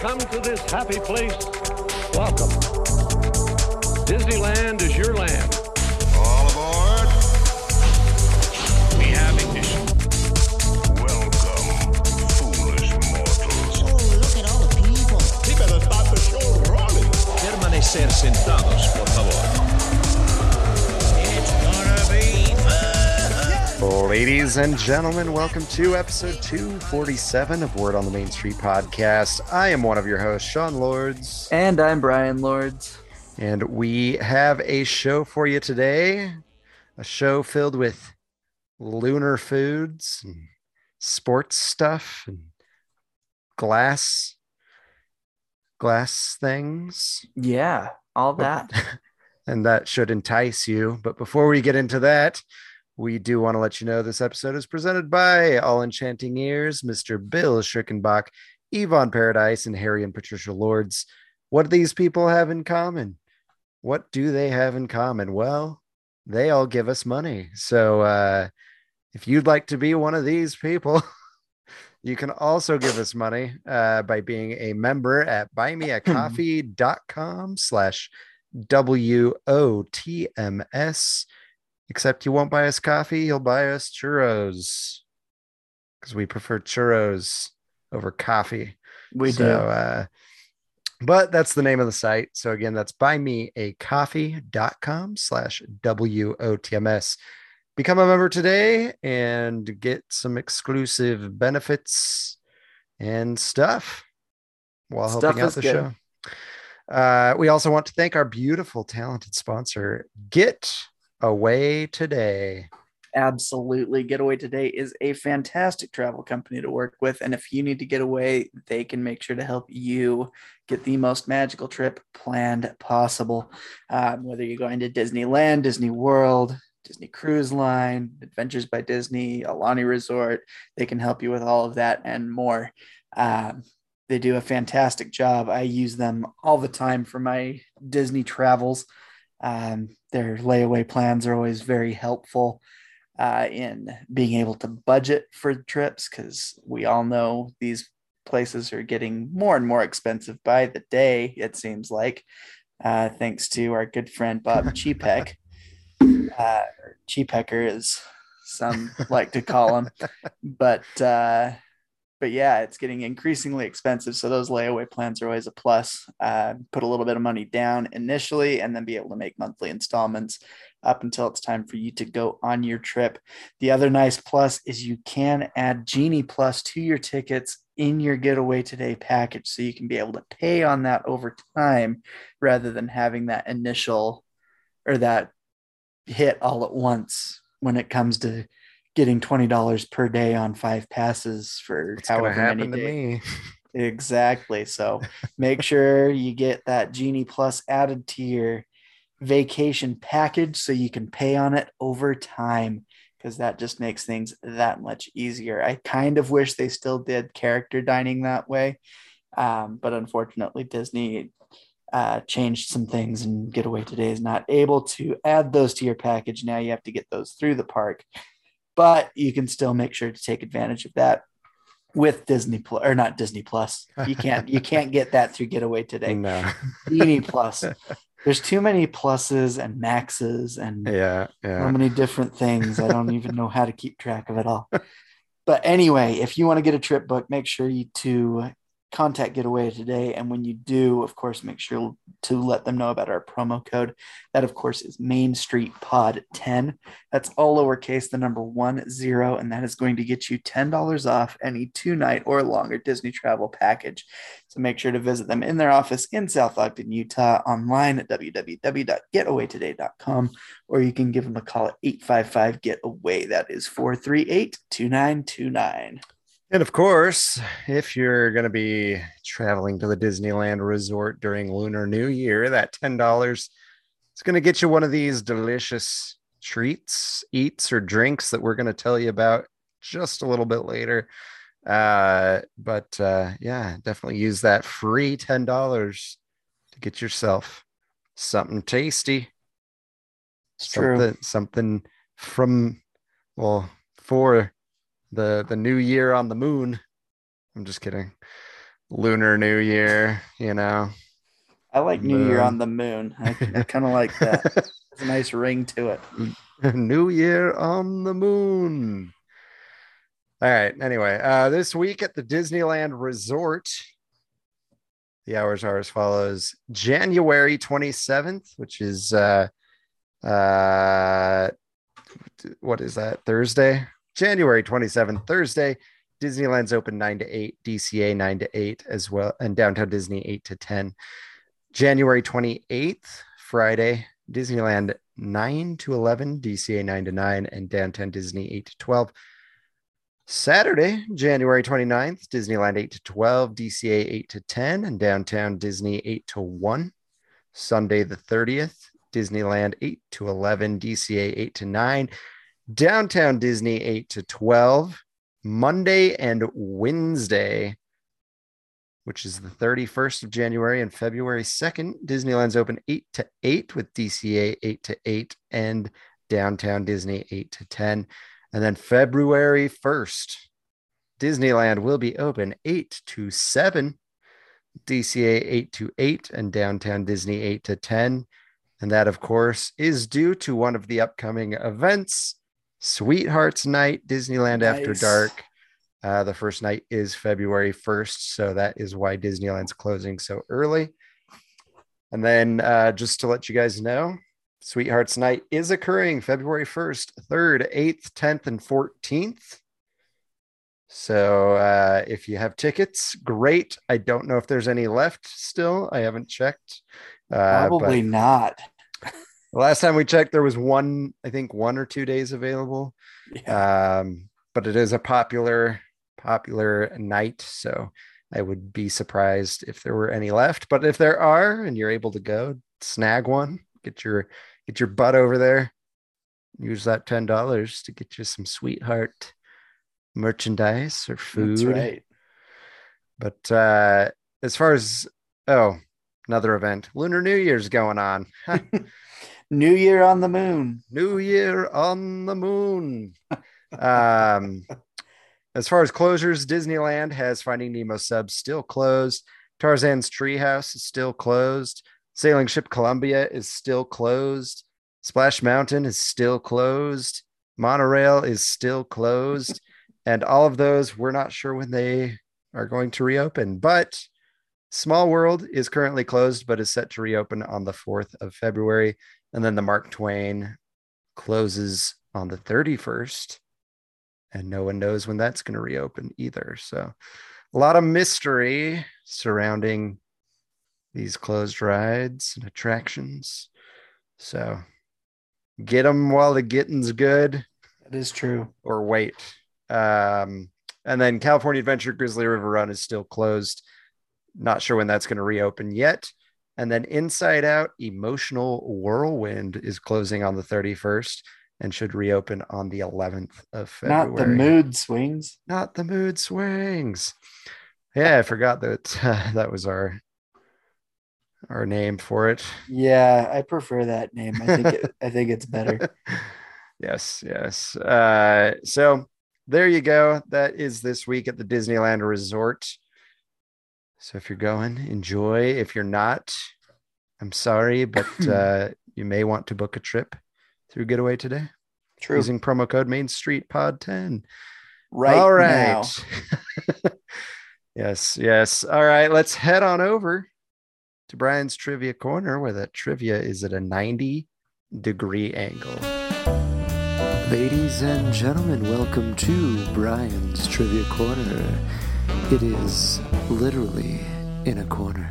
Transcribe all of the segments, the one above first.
come to this happy place, welcome. Disneyland is your land. All aboard. We have ignition. Welcome, foolish mortals. Oh, look at all the people. He better start the show rolling. Permanecer sentados, por favor. Ladies and gentlemen, welcome to episode 247 of Word on the Main Street podcast. I am one of your hosts, Sean Lords, And I'm Brian Lords. and we have a show for you today. A show filled with lunar foods, and sports stuff, and glass glass things. Yeah, all that. and that should entice you. But before we get into that, we do want to let you know this episode is presented by All Enchanting Ears, Mr. Bill Schickenbach, Yvonne Paradise, and Harry and Patricia Lords. What do these people have in common? What do they have in common? Well, they all give us money. So uh, if you'd like to be one of these people, you can also give us money uh, by being a member at buymeacoffee.com slash W-O-T-M-S. Except you won't buy us coffee, you'll buy us churros. Because we prefer churros over coffee. We so, do. Uh, but that's the name of the site. So again, that's buymeacoffee.com slash W-O-T-M-S. Become a member today and get some exclusive benefits and stuff while Stuff helping out the good. show. Uh, we also want to thank our beautiful, talented sponsor, Get Away Today. Absolutely. Getaway Today is a fantastic travel company to work with. And if you need to get away, they can make sure to help you get the most magical trip planned possible. Um, whether you're going to Disneyland, Disney World, Disney Cruise Line, Adventures by Disney, Aulani Resort, they can help you with all of that and more. Um, they do a fantastic job. I use them all the time for my Disney travels. Um, their layaway plans are always very helpful uh, in being able to budget for trips because we all know these places are getting more and more expensive by the day, it seems like, uh, thanks to our good friend Bob Chapek. Uh, Chepecker, as some like to call him. But uh, but yeah, it's getting increasingly expensive. So those layaway plans are always a plus. Uh, put a little bit of money down initially, and then be able to make monthly installments up until it's time for you to go on your trip. The other nice plus is you can add Genie Plus to your tickets in your getaway today package, so you can be able to pay on that over time rather than having that initial or that hit all at once when it comes to getting twenty dollars per day on five passes for It's however many days. me. Exactly. So make sure you get that Genie Plus added to your vacation package so you can pay on it over time because that just makes things that much easier. I kind of wish they still did character dining that way. Um, but unfortunately, Disney uh, changed some things and Getaway Today is not able to add those to your package. Now you have to get those through the park, but you can still make sure to take advantage of that with Disney Plus or not Disney Plus. You can't you can't get that through Getaway Today. No. Genie Plus. There's too many pluses and maxes and Yeah. so Yeah. many different things. I don't even know how to keep track of it all. But anyway, if you want to get a trip book, make sure you to contact Getaway today. And when you do, of course, make sure to let them know about our promo code. That, of course, is Main Street Pod 10. That's all lowercase, the number one zero, and that is going to get you $10 off any two night or longer Disney travel package. So make sure to visit them in their office in South Ogden, Utah, online at www.getawaytoday.com, or you can give them a call at 855 Getaway. That is 438 2929. And of course, if you're going to be traveling to the Disneyland resort during Lunar New Year, that $10 is going to get you one of these delicious treats, eats, or drinks that we're going to tell you about just a little bit later. Uh, but uh, yeah, definitely use that free $10 to get yourself something tasty. It's true. something, something from, well, for the the new year on the moon. I'm just kidding. Lunar New Year, you know. I like New Year on the moon. I, I kind of like that. It's a nice ring to it. New Year on the moon. All right. Anyway, uh, this week at the Disneyland Resort, the hours are as follows: January twenty seventh, which is uh, uh, what is that? Thursday, January twenty seventh, Thursday. Disneyland's open nine to eight, DCA nine to eight as well, and Downtown Disney eight to ten. January twenty eighth, Friday, Disneyland 9 to 11, DCA 9 to 9, and Downtown Disney 8 to 12. Saturday, January 29th, Disneyland 8 to 12, DCA 8 to 10, and Downtown Disney 8 to 1. Sunday, the 30th, Disneyland 8 to 11, DCA 8 to 9, Downtown Disney 8 to 12. Monday and Wednesday, which is the 31st of January and February 2nd. Disneyland's open 8 to 8 with DCA 8 to 8 and Downtown Disney 8 to 10. And then February 1st, Disneyland will be open 8 to 7, DCA 8 to 8 and Downtown Disney 8 to 10. And that, of course, is due to one of the upcoming events, Sweethearts Night, Disneyland After Dark. Uh, the first night is February 1st. So that is why Disneyland's closing so early. And then uh, just to let you guys know, Sweethearts Night is occurring February 1st, 3rd, 8th, 10th, and 14th. So uh, if you have tickets, great. I don't know if there's any left still. I haven't checked. Uh, but- Probably not. Last time we checked, there was one, I think one or two days available. Yeah. Um, but it is a popular, popular night. So I would be surprised if there were any left. But if there are and you're able to go, snag one, get your get your butt over there. Use that ten dollars to get you some sweetheart merchandise or food. That's right. But uh as far as oh, another event, Lunar New Year's going on. New Year on the moon. New Year on the moon. um, as far as closures, Disneyland has Finding Nemo subs still closed. Tarzan's Treehouse is still closed. Sailing Ship Columbia is still closed. Splash Mountain is still closed. Monorail is still closed. and all of those, we're not sure when they are going to reopen. But Small World is currently closed, but is set to reopen on the 4th of February. And then the Mark Twain closes on the 31st. And no one knows when that's going to reopen either. So a lot of mystery surrounding these closed rides and attractions. So get them while the getting's good That is true. or wait. Um, and then California Adventure Grizzly River Run is still closed. Not sure when that's going to reopen yet. And then Inside Out Emotional Whirlwind is closing on the 31st and should reopen on the 11th of February. Not the mood swings. Not the mood swings. Yeah, I forgot that that was our our name for it. Yeah, I prefer that name. I think it, I think it's better. yes, yes. Uh, so there you go. That is this week at the Disneyland Resort. So if you're going, enjoy. If you're not, I'm sorry, but uh, you may want to book a trip through Getaway today True. using promo code Main Street Pod 10. right All now. yes, yes. All right, let's head on over to Brian's Trivia Corner where the trivia is at a 90 degree angle. Ladies and gentlemen, welcome to Brian's Trivia Corner. It is literally in a corner.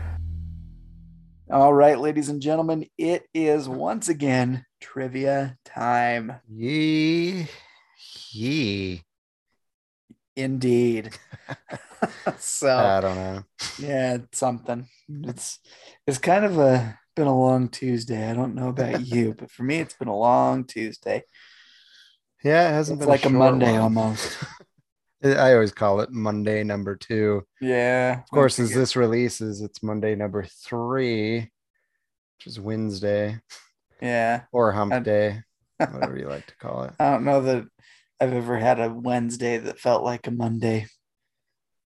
All right, ladies and gentlemen, it is once again trivia time. Yee, yee. Indeed. so I don't know. yeah, it's something. It's it's kind of a been a long Tuesday. I don't know about you, but for me, it's been a long Tuesday. Yeah, it hasn't It's been like a short Monday one. almost. I always call it Monday number two. Yeah. Of course, as this releases, it's Monday number three, which is Wednesday Yeah. or hump And- day, whatever you like to call it. I don't know that I've ever had a Wednesday that felt like a Monday.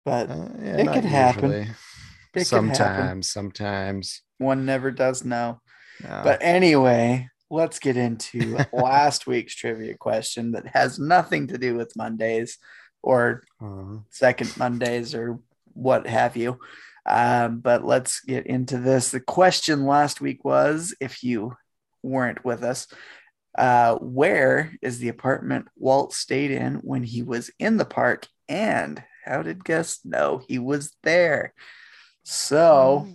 but Uh, yeah, It could happen. It could happen. sometimes, sometimes. one never does know. No. But anyway, let's get into last week's trivia question that has nothing to do with Mondays or Uh, second Mondays or what have you. Um, but let's get into this. The question last week was if you weren't with us, uh, where is the apartment Walt stayed in when he was in the park? And how did guests know he was there? So,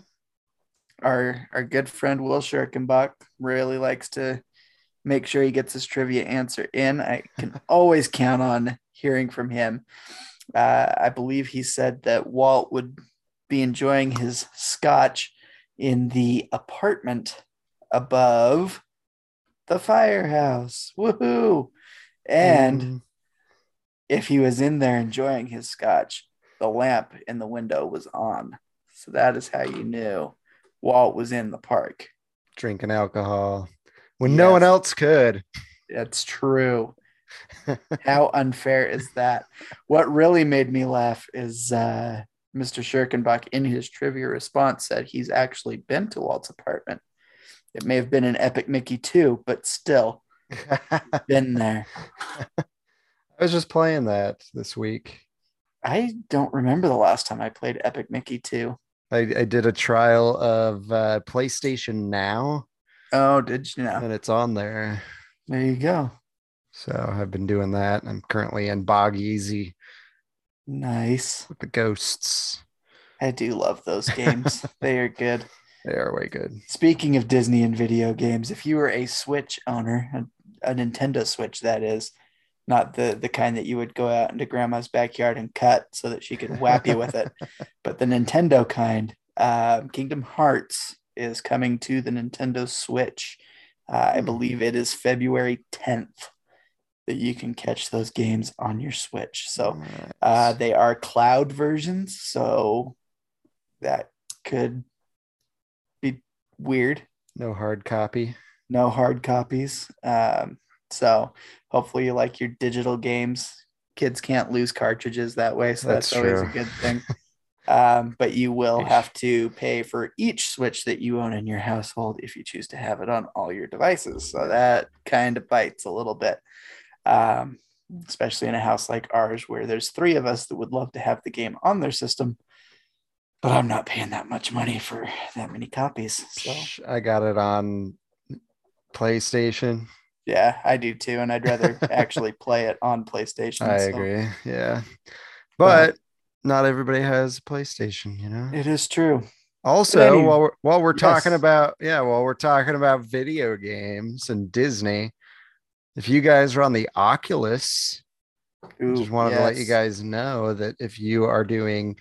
our our good friend Will Schirkenbach really likes to make sure he gets his trivia answer in. I can always count on hearing from him. Uh, I believe he said that Walt would be enjoying his scotch in the apartment above the firehouse. Woohoo! And mm, if he was in there enjoying his scotch, the lamp in the window was on. So that is how you knew Walt was in the park. drinking alcohol when no one else could. That's true. How unfair is that? What really made me laugh is uh, Mr. Schirkenbach, in his trivia response, said he's actually been to Walt's apartment. It may have been an Epic Mickey too, but still been there. I was just playing that this week. I don't remember the last time I played Epic Mickey 2. I, I did a trial of uh, PlayStation Now, Oh, did you know? and it's on there. There you go. So I've been doing that. I'm currently in Bog Easy Nice. with the ghosts. I do love those games. they are good. They are way good. Speaking of Disney and video games, if you were a Switch owner, a, a Nintendo Switch that is, not the the kind that you would go out into grandma's backyard and cut so that she could whap you with it, but the Nintendo kind, um, Kingdom Hearts is coming to the Nintendo Switch. Uh, I Hmm. believe it is February 10th that you can catch those games on your Switch. So uh, they are cloud versions, so that could be weird. no hard copy. No hard copies. Um, so hopefully you like your digital games. Kids can't lose cartridges that way, so that's, That's always a good thing. um, but you will have to pay for each Switch that you own in your household if you choose to have it on all your devices. So that kind of bites a little bit. Um, especially in a house like ours where there's three of us that would love to have the game on their system but i'm not paying that much money for that many copies so I got it on PlayStation. yeah i do too and i'd rather actually play it on playstation I so agree. Yeah. But- But not everybody has a PlayStation, you know? it is true Also, any- while we're while we're talking about yeah, while we're talking about video games and Disney, if you guys are on the Oculus, Ooh, just wanted to let you guys know that if you are doing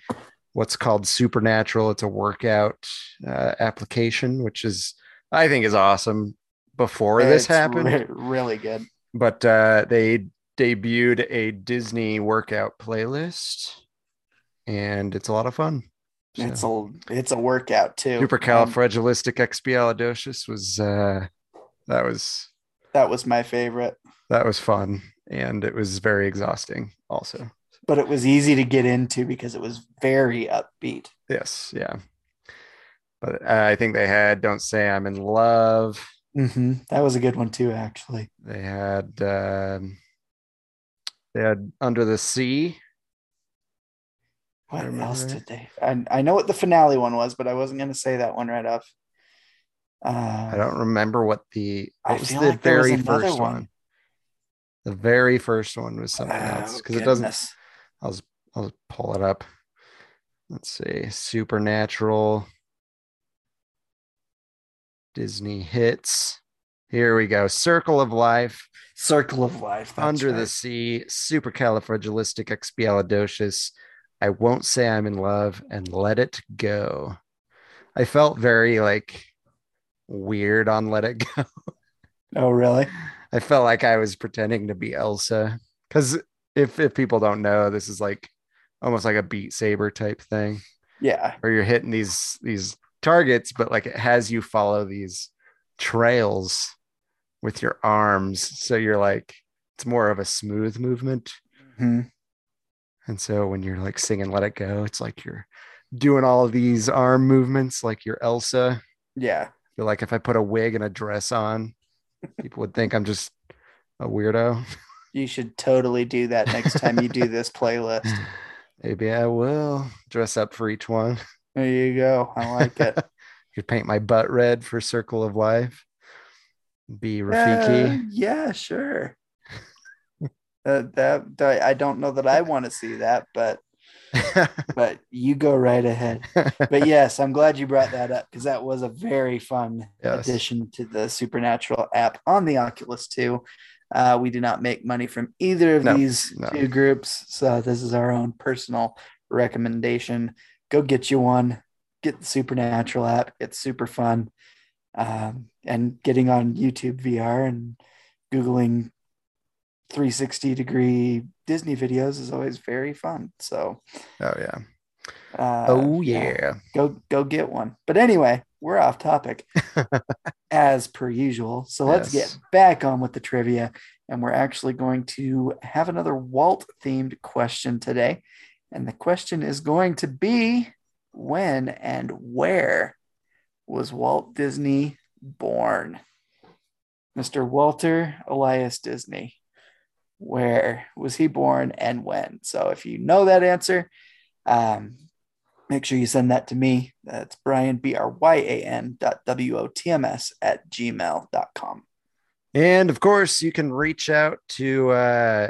what's called Supernatural, it's a workout uh, application, which is I think is awesome. Before this happened, re- really good but uh, they debuted a Disney workout playlist, and it's a lot of fun. So, it's a it's a workout too Um, supercalifragilisticexpialidocious was uh, that was that was my favorite that was fun, and it was very exhausting. Also, but it was easy to get into because it was very upbeat yes, yeah. But uh, I think they had "Don't Say I'm in Love." hmm that was a good one too actually They had um, they had "Under the Sea." what else did they I, I know what the finale one was but i wasn't going to say that one right off uh, I don't remember what the what was the like very first one. one. The very first one was something else Oh, because it doesn't. I'll just, I'll just pull it up. Let's see, Supernatural, Disney hits. Here we go. Circle of Life, Circle of Life. Under the. Sea, Supercalifragilisticexpialidocious. I won't say I'm in love and let it go. I felt very like weird on Let It Go. Oh, really? I felt like I was pretending to be Elsa because if if people don't know, this is like almost like a Beat Saber type thing Yeah. where you're hitting these these targets, but like it has you follow these trails with your arms, so you're like it's more of a smooth movement. Mhm. And so when you're like singing Let It Go, it's like you're doing all of these arm movements like you're Elsa. Yeah. Feel like if I put a wig and a dress on, people would think I'm just a weirdo. You should totally do that next time you do this playlist. Maybe I will dress up for each one. There you go. I like it. You could paint my butt red for Circle of Life. Be Rafiki. Uh, yeah, sure. Uh, that I don't know that I want to see that, but but you go right ahead. But yes, I'm glad you brought that up because that was a very fun Yes. addition to the Supernatural app on the Oculus 2. Uh, we do not make money from either of No, these no. two groups, so this is our own personal recommendation. Go get you one. Get the Supernatural app. It's super fun. Um, and getting on YouTube VR and googling 360 degree Disney videos is always very fun. So, oh yeah. uh, oh yeah. go go get one. But anyway, we're off topic as per usual. So let's Yes. get back on with the trivia. And we're actually going to have another Walt themed question today. And the question is going to be when and where was Walt Disney born? Mr. Walter Elias Disney. Where was he born and when? So if you know that answer, um, make sure you send that to me. That's Brian, B R Y A N dot W O T M S at gmail.com. And of course, you can reach out to uh,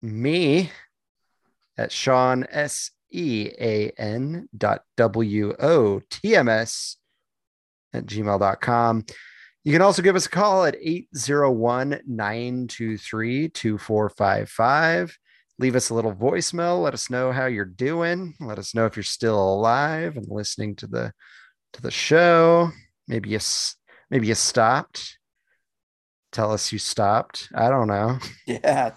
me at Sean S E A N dot W O T M S at gmail.com. You can also give us a call at 801 923 2455. Leave us a little voicemail. Let us know how you're doing. Let us know if you're still alive and listening to the to the show. Maybe you maybe you stopped tell us you stopped. I don't know. Yeah.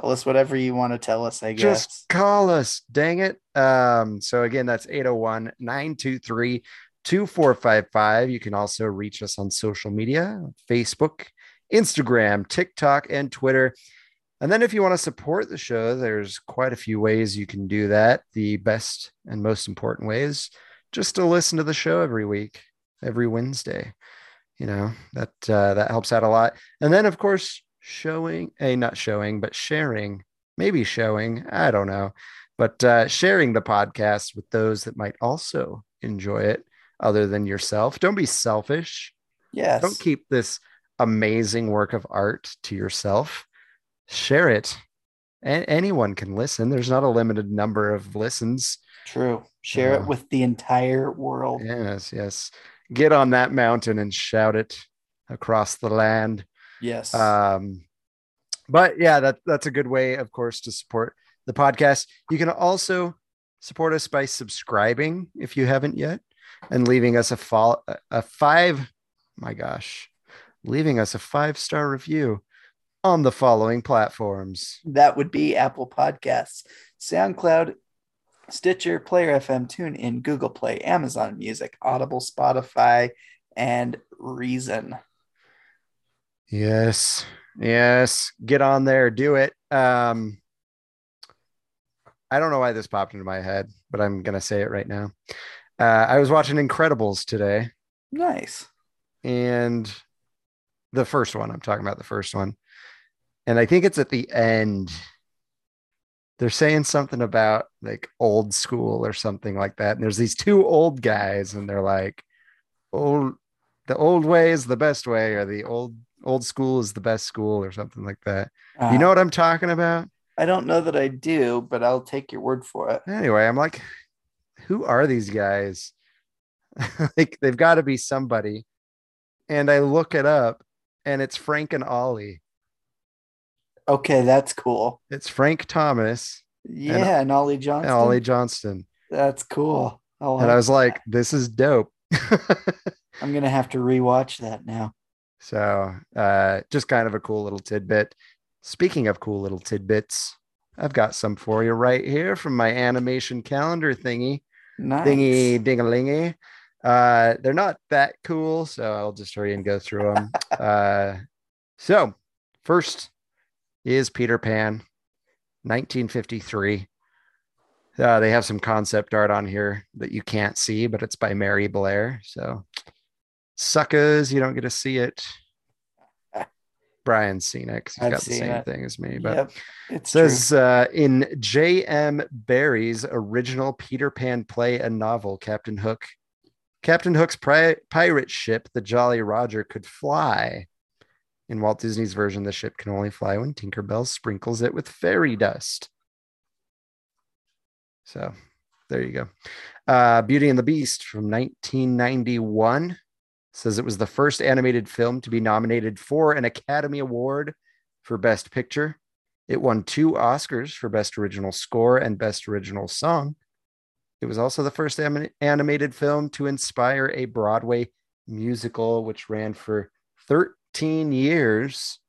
Tell us whatever you want to tell us, I guess. Just call us. Dang it. Um, so again, that's 801-923-2455. You can also reach us on social media, Facebook, Instagram, TikTok, and Twitter. And then if you want to support the show, there's quite a few ways you can do that. The best and most important way is just to listen to the show every week, every Wednesday. You know, that uh, that helps out a lot. And then of course, showing a not showing, but sharing, maybe showing, I don't know, but uh, sharing the podcast with those that might also enjoy it other than yourself. Don't be selfish. yes. Don't keep this amazing work of art to yourself. Share it. Anyone can listen. There's not a limited number of listens. True. Share Uh, it with the entire world. Yes, yes. Get on that mountain and shout it across the land. Yes. Um, but yeah, that that's a good way, of course, to support the podcast. You can also support us by subscribing if you haven't yet, and leaving us a fall a five. My gosh, leaving us a five star review on the following platforms. that would be Apple Podcasts, SoundCloud, Stitcher, Player FM, TuneIn, Google Play, Amazon Music, Audible, Spotify, and Reason. Yes, yes. Get on there, do it. Um, I don't know why this popped into my head, but I'm gonna say it right now. Uh, I was watching Incredibles today, Nice. and the first one. I'm talking about the first one, and I think it's at the end. They're saying something about like old school or something like that. And there's these two old guys, and they're like, "Old, the old way is the best way, or the old old school is the best school, or something like that." Uh, you know what I'm talking about? I don't know that I do, but I'll take your word for it. Anyway, I'm like, who are these guys? like they've got to be somebody. And I look it up and it's Frank and Ollie. Okay, that's cool. It's Frank Thomas Yeah, and, Ollie Johnston. and Ollie Johnston. That's cool. I And I was like, this is dope. I'm gonna have to rewatch that now. so uh just kind of a cool little tidbit. Speaking of cool little tidbits, I've got some for you right here from my animation calendar thingy. Nice. dingy dingalingy. Uh, they're not that cool, so I'll just hurry and go through them. uh, so first is Peter Pan, 1953. Uh, they have some concept art on here that you can't see, but it's by Mary Blair. So, suckers, you don't get to see it. Brian's seen it 'cause he's I've got the same it. thing as me. But Yep, it's says uh, in J.M. Barrie's original Peter Pan play and novel, Captain Hook, Captain Hook's pri- pirate ship, the Jolly Roger, could fly. In Walt Disney's version, the ship can only fly when Tinkerbell sprinkles it with fairy dust. So there you go. Uh, Beauty and the Beast from 1991 says it was the first animated film to be nominated for an Academy Award for Best Picture. It won two Oscars for Best Original Score and Best Original Song. It was also the first anim- animated film to inspire a Broadway musical, which ran for 13 years.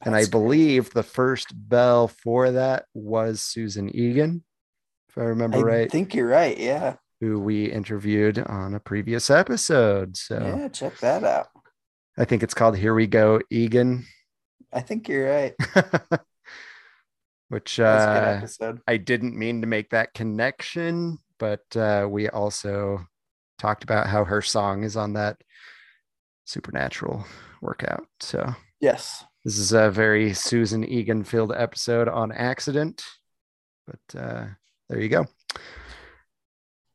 and I great. believe the first belle for that was Susan Egan, if I remember I right, I think you're right. Yeah. Who we interviewed on a previous episode. So Yeah. Check that out. I think it's called Here We Go, Egan, I think you're right. which That's a good uh, episode. I didn't mean to make that connection, but uh, we also talked about how her song is on that supernatural workout. So Yes. this is a very Susan Egan filled episode on accident, but uh, there you go.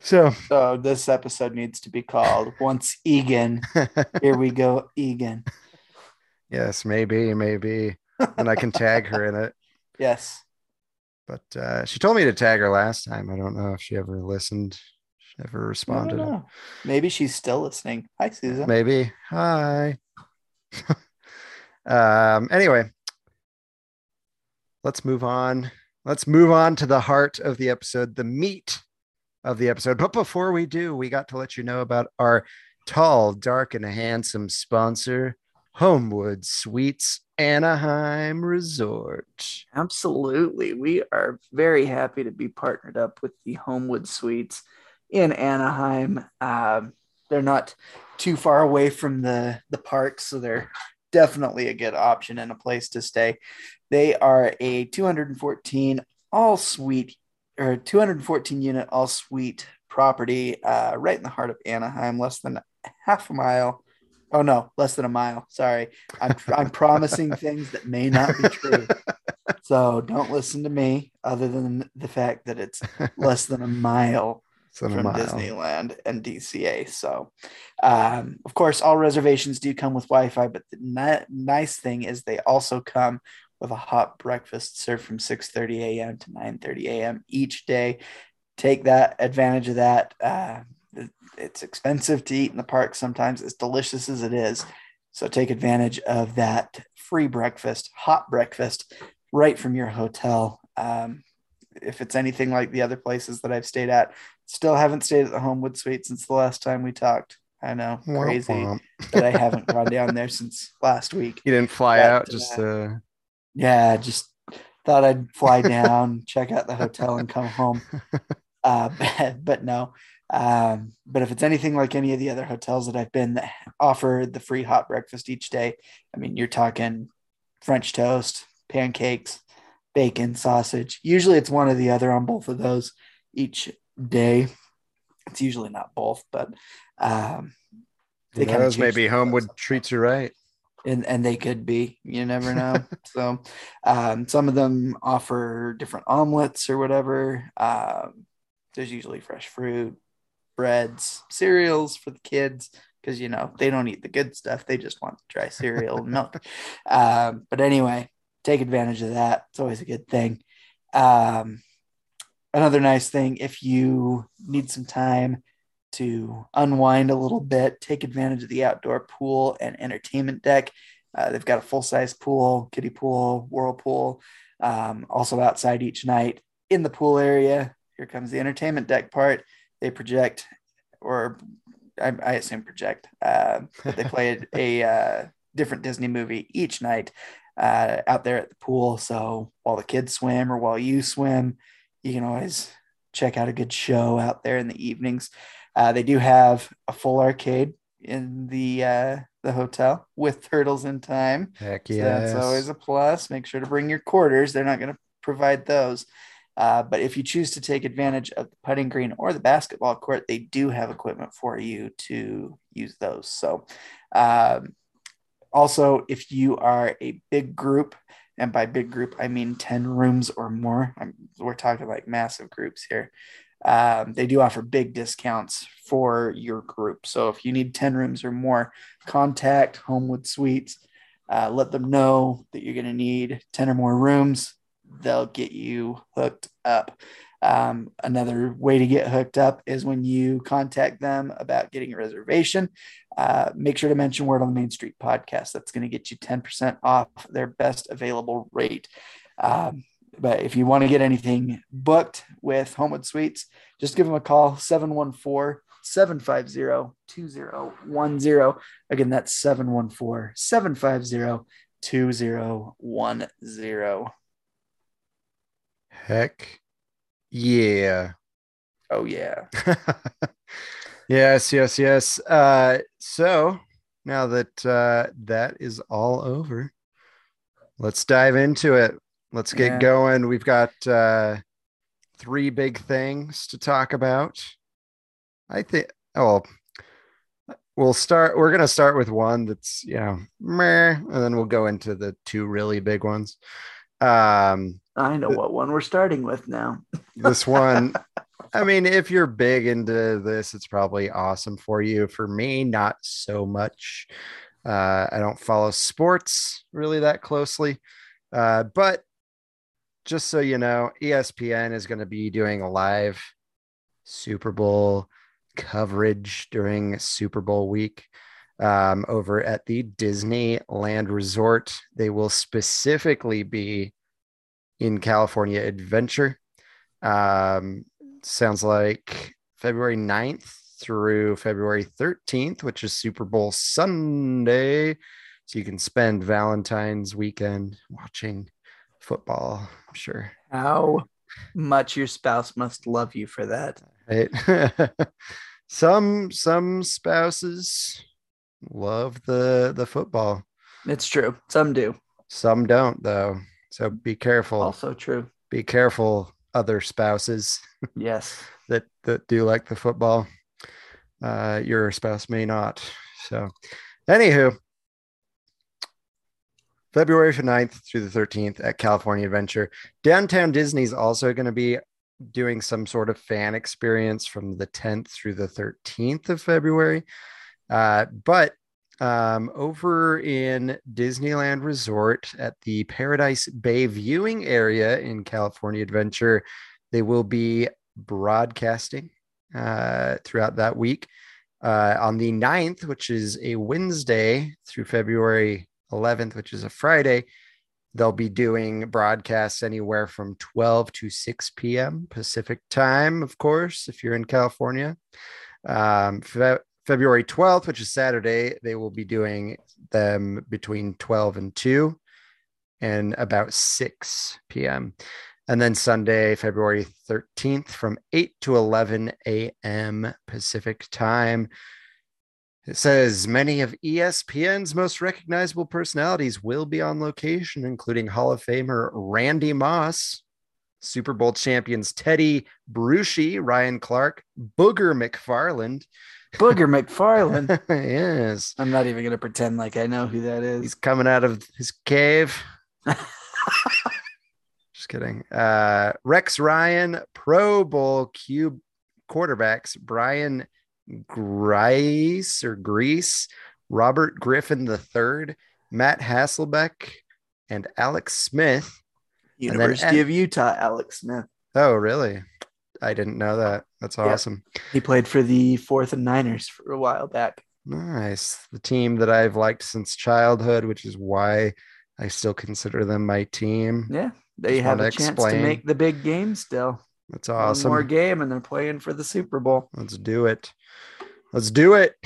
So So this episode needs to be called Once Egan. Here we go, Egan. yes, maybe, maybe, and I can tag her in it. Yes. But uh, she told me to tag her last time. I don't know if she ever listened, she never responded. Maybe she's still listening. Hi, Susan. Maybe. Hi. um, anyway, let's move on. Let's move on to the heart of the episode, the meat of the episode. But before we do, we got to let you know about our tall, dark, and handsome sponsor, Homewood Suites Anaheim Resort. Absolutely. We are very happy to be partnered up with the Homewood Suites in Anaheim. Um, they're not too far away from the, the park, so they're definitely a good option and a place to stay. They are a 214 all suite or 214 unit all suite property uh, right in the heart of Anaheim, less than half a mile. Oh no, less than a mile. Sorry, I'm I'm promising things that may not be true. So don't listen to me, other than the fact that it's less than a mile from mile. Disneyland and DCA. So, um, of course, all reservations do come with Wi-Fi, but the ni- nice thing is they also come with a hot breakfast served from 6:30 a.m. to 9:30 a.m. each day. Take that advantage of that. Uh, it's expensive to eat in the park sometimes, as delicious as it is. So take advantage of that free breakfast, hot breakfast, right from your hotel. Um, if it's anything like the other places that I've stayed at, still haven't stayed at the Homewood Suite since the last time we talked. I know, crazy womp. that I haven't gone down there since last week. You didn't fly But, out just uh, Yeah, just thought I'd fly down, check out the hotel, and come home. Uh, but, but no. Um, but if it's anything like any of the other hotels that I've been that offer the free hot breakfast each day, I mean, you're talking French toast, pancakes, bacon, sausage. Usually it's one or the other on both of those each day. It's usually not both, but um, they knows, maybe Homewood treats you right. And and they could be you never know. So um, some of them offer different omelets or whatever. Um, there's usually fresh fruit breads cereals for the kids because you know they don't eat the good stuff. They just want dry cereal and milk. Um, but anyway take advantage of that. It's always a good thing. Um, another nice thing if you need some time to unwind a little bit, take advantage of the outdoor pool and entertainment deck. Uh, they've got a full size pool, kiddie pool, whirlpool, um, also outside each night in the pool area. Here comes the entertainment deck part. They project, or I, I assume project, uh, but they play a, a uh, different Disney movie each night uh, out there at the pool. So while the kids swim or while you swim, you can always check out a good show out there in the evenings. Uh, they do have a full arcade in the uh, the hotel with Turtles in Time. Heck So yes. that's always a plus. Make sure to bring your quarters. They're not going to provide those. Uh, but if you choose to take advantage of the putting green or the basketball court, they do have equipment for you to use those. So, um, also, if you are a big group, and by big group, I mean 10 rooms or more, I'm, we're talking like massive groups here. Um, they do offer big discounts for your group. So if you need 10 rooms or more, contact Homewood Suites. Uh, let them know that you're going to need 10 or more rooms. They'll get you hooked up. Um, another way to get hooked up is when you contact them about getting a reservation. Uh, make sure to mention Word on the Main Street podcast. That's going to get you 10% off their best available rate. Um, but if you want to get anything booked with Homewood Suites, just give them a call 714 750 2010. Again, that's 714 750 2010. Heck yeah. Oh, yeah. yes, yes, yes. Uh, so now that uh, that is all over, let's dive into it. Let's get Yeah. going. We've got uh, three big things to talk about. I think. Oh, we'll start. We're gonna start with one that's you know meh, and then we'll go into the two really big ones. Um, I know what one we're starting with now. this one i mean if you're big into this it's probably awesome for you for me not so much uh, i don't follow sports really that closely uh, but just so you know espn is going to be doing a live super bowl coverage during super bowl week um, over at the disneyland resort they will specifically be in california adventure um, sounds like February 9th through February 13th, which is Super Bowl Sunday. So you can spend Valentine's weekend watching football, I'm sure. How much your spouse must love you for that. Right? some some spouses love the the football. It's true. Some do. Some don't though. So be careful. Also true. Be careful other spouses. Yes. that that do like the football. Uh, your spouse may not. So, anywho, February 9th through the 13th at California Adventure. Downtown Disney is also going to be doing some sort of fan experience from the 10th through the 13th of February. Uh, but um, over in Disneyland Resort at the Paradise Bay viewing area in California Adventure, they will be broadcasting uh, throughout that week. Uh, on the 9th, which is a Wednesday, through February 11th, which is a Friday, they'll be doing broadcasts anywhere from 12 to 6 p.m. Pacific time, of course, if you're in California. Um, Fe- February 12th, which is Saturday, they will be doing them between 12 and 2 and about 6 p.m. And then Sunday, February 13th from 8 to 11 a.m. Pacific time. It says many of ESPN's most recognizable personalities will be on location, including Hall of Famer Randy Moss, Super Bowl champions Tedy Bruschi, Ryan Clark, Booger McFarland. Booger McFarland. yes, I'm not even going to pretend like I know who that is. he's coming out of his cave. Just kidding. Uh, Rex Ryan, Pro Bowl cube quarterbacks, Brian Grice or Grease, Robert Griffin III, Matt Hasselbeck, and Alex Smith. then University at- of Utah, Alex Smith. Oh, really? I didn't know that. That's awesome. He played for the Forty Niners for a while back. Nice. The team that I've liked since childhood, which is why I still consider them my team. Yeah, they Just have a chance explain. to make the big game still. That's awesome. One more game, and they're playing for the Super Bowl. Let's do it. Let's do it.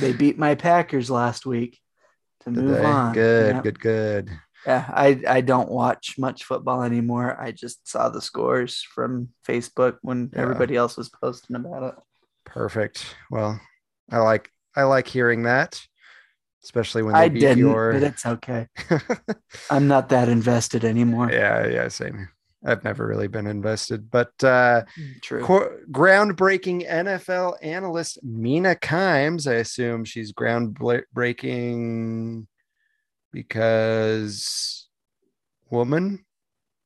They beat my Packers last week to Did move they? on. Good, Yeah. good, good. Yeah, I I don't watch much football anymore. I just saw the scores from Facebook when Yeah. everybody else was posting about it. Perfect. Well, I like I like hearing that, especially when I they beat didn't, your. but it's okay. I'm not that invested anymore. yeah, yeah, same. I've never really been invested, but uh, True. co- groundbreaking NFL analyst Mina Kimes. I assume she's groundbreaking because woman,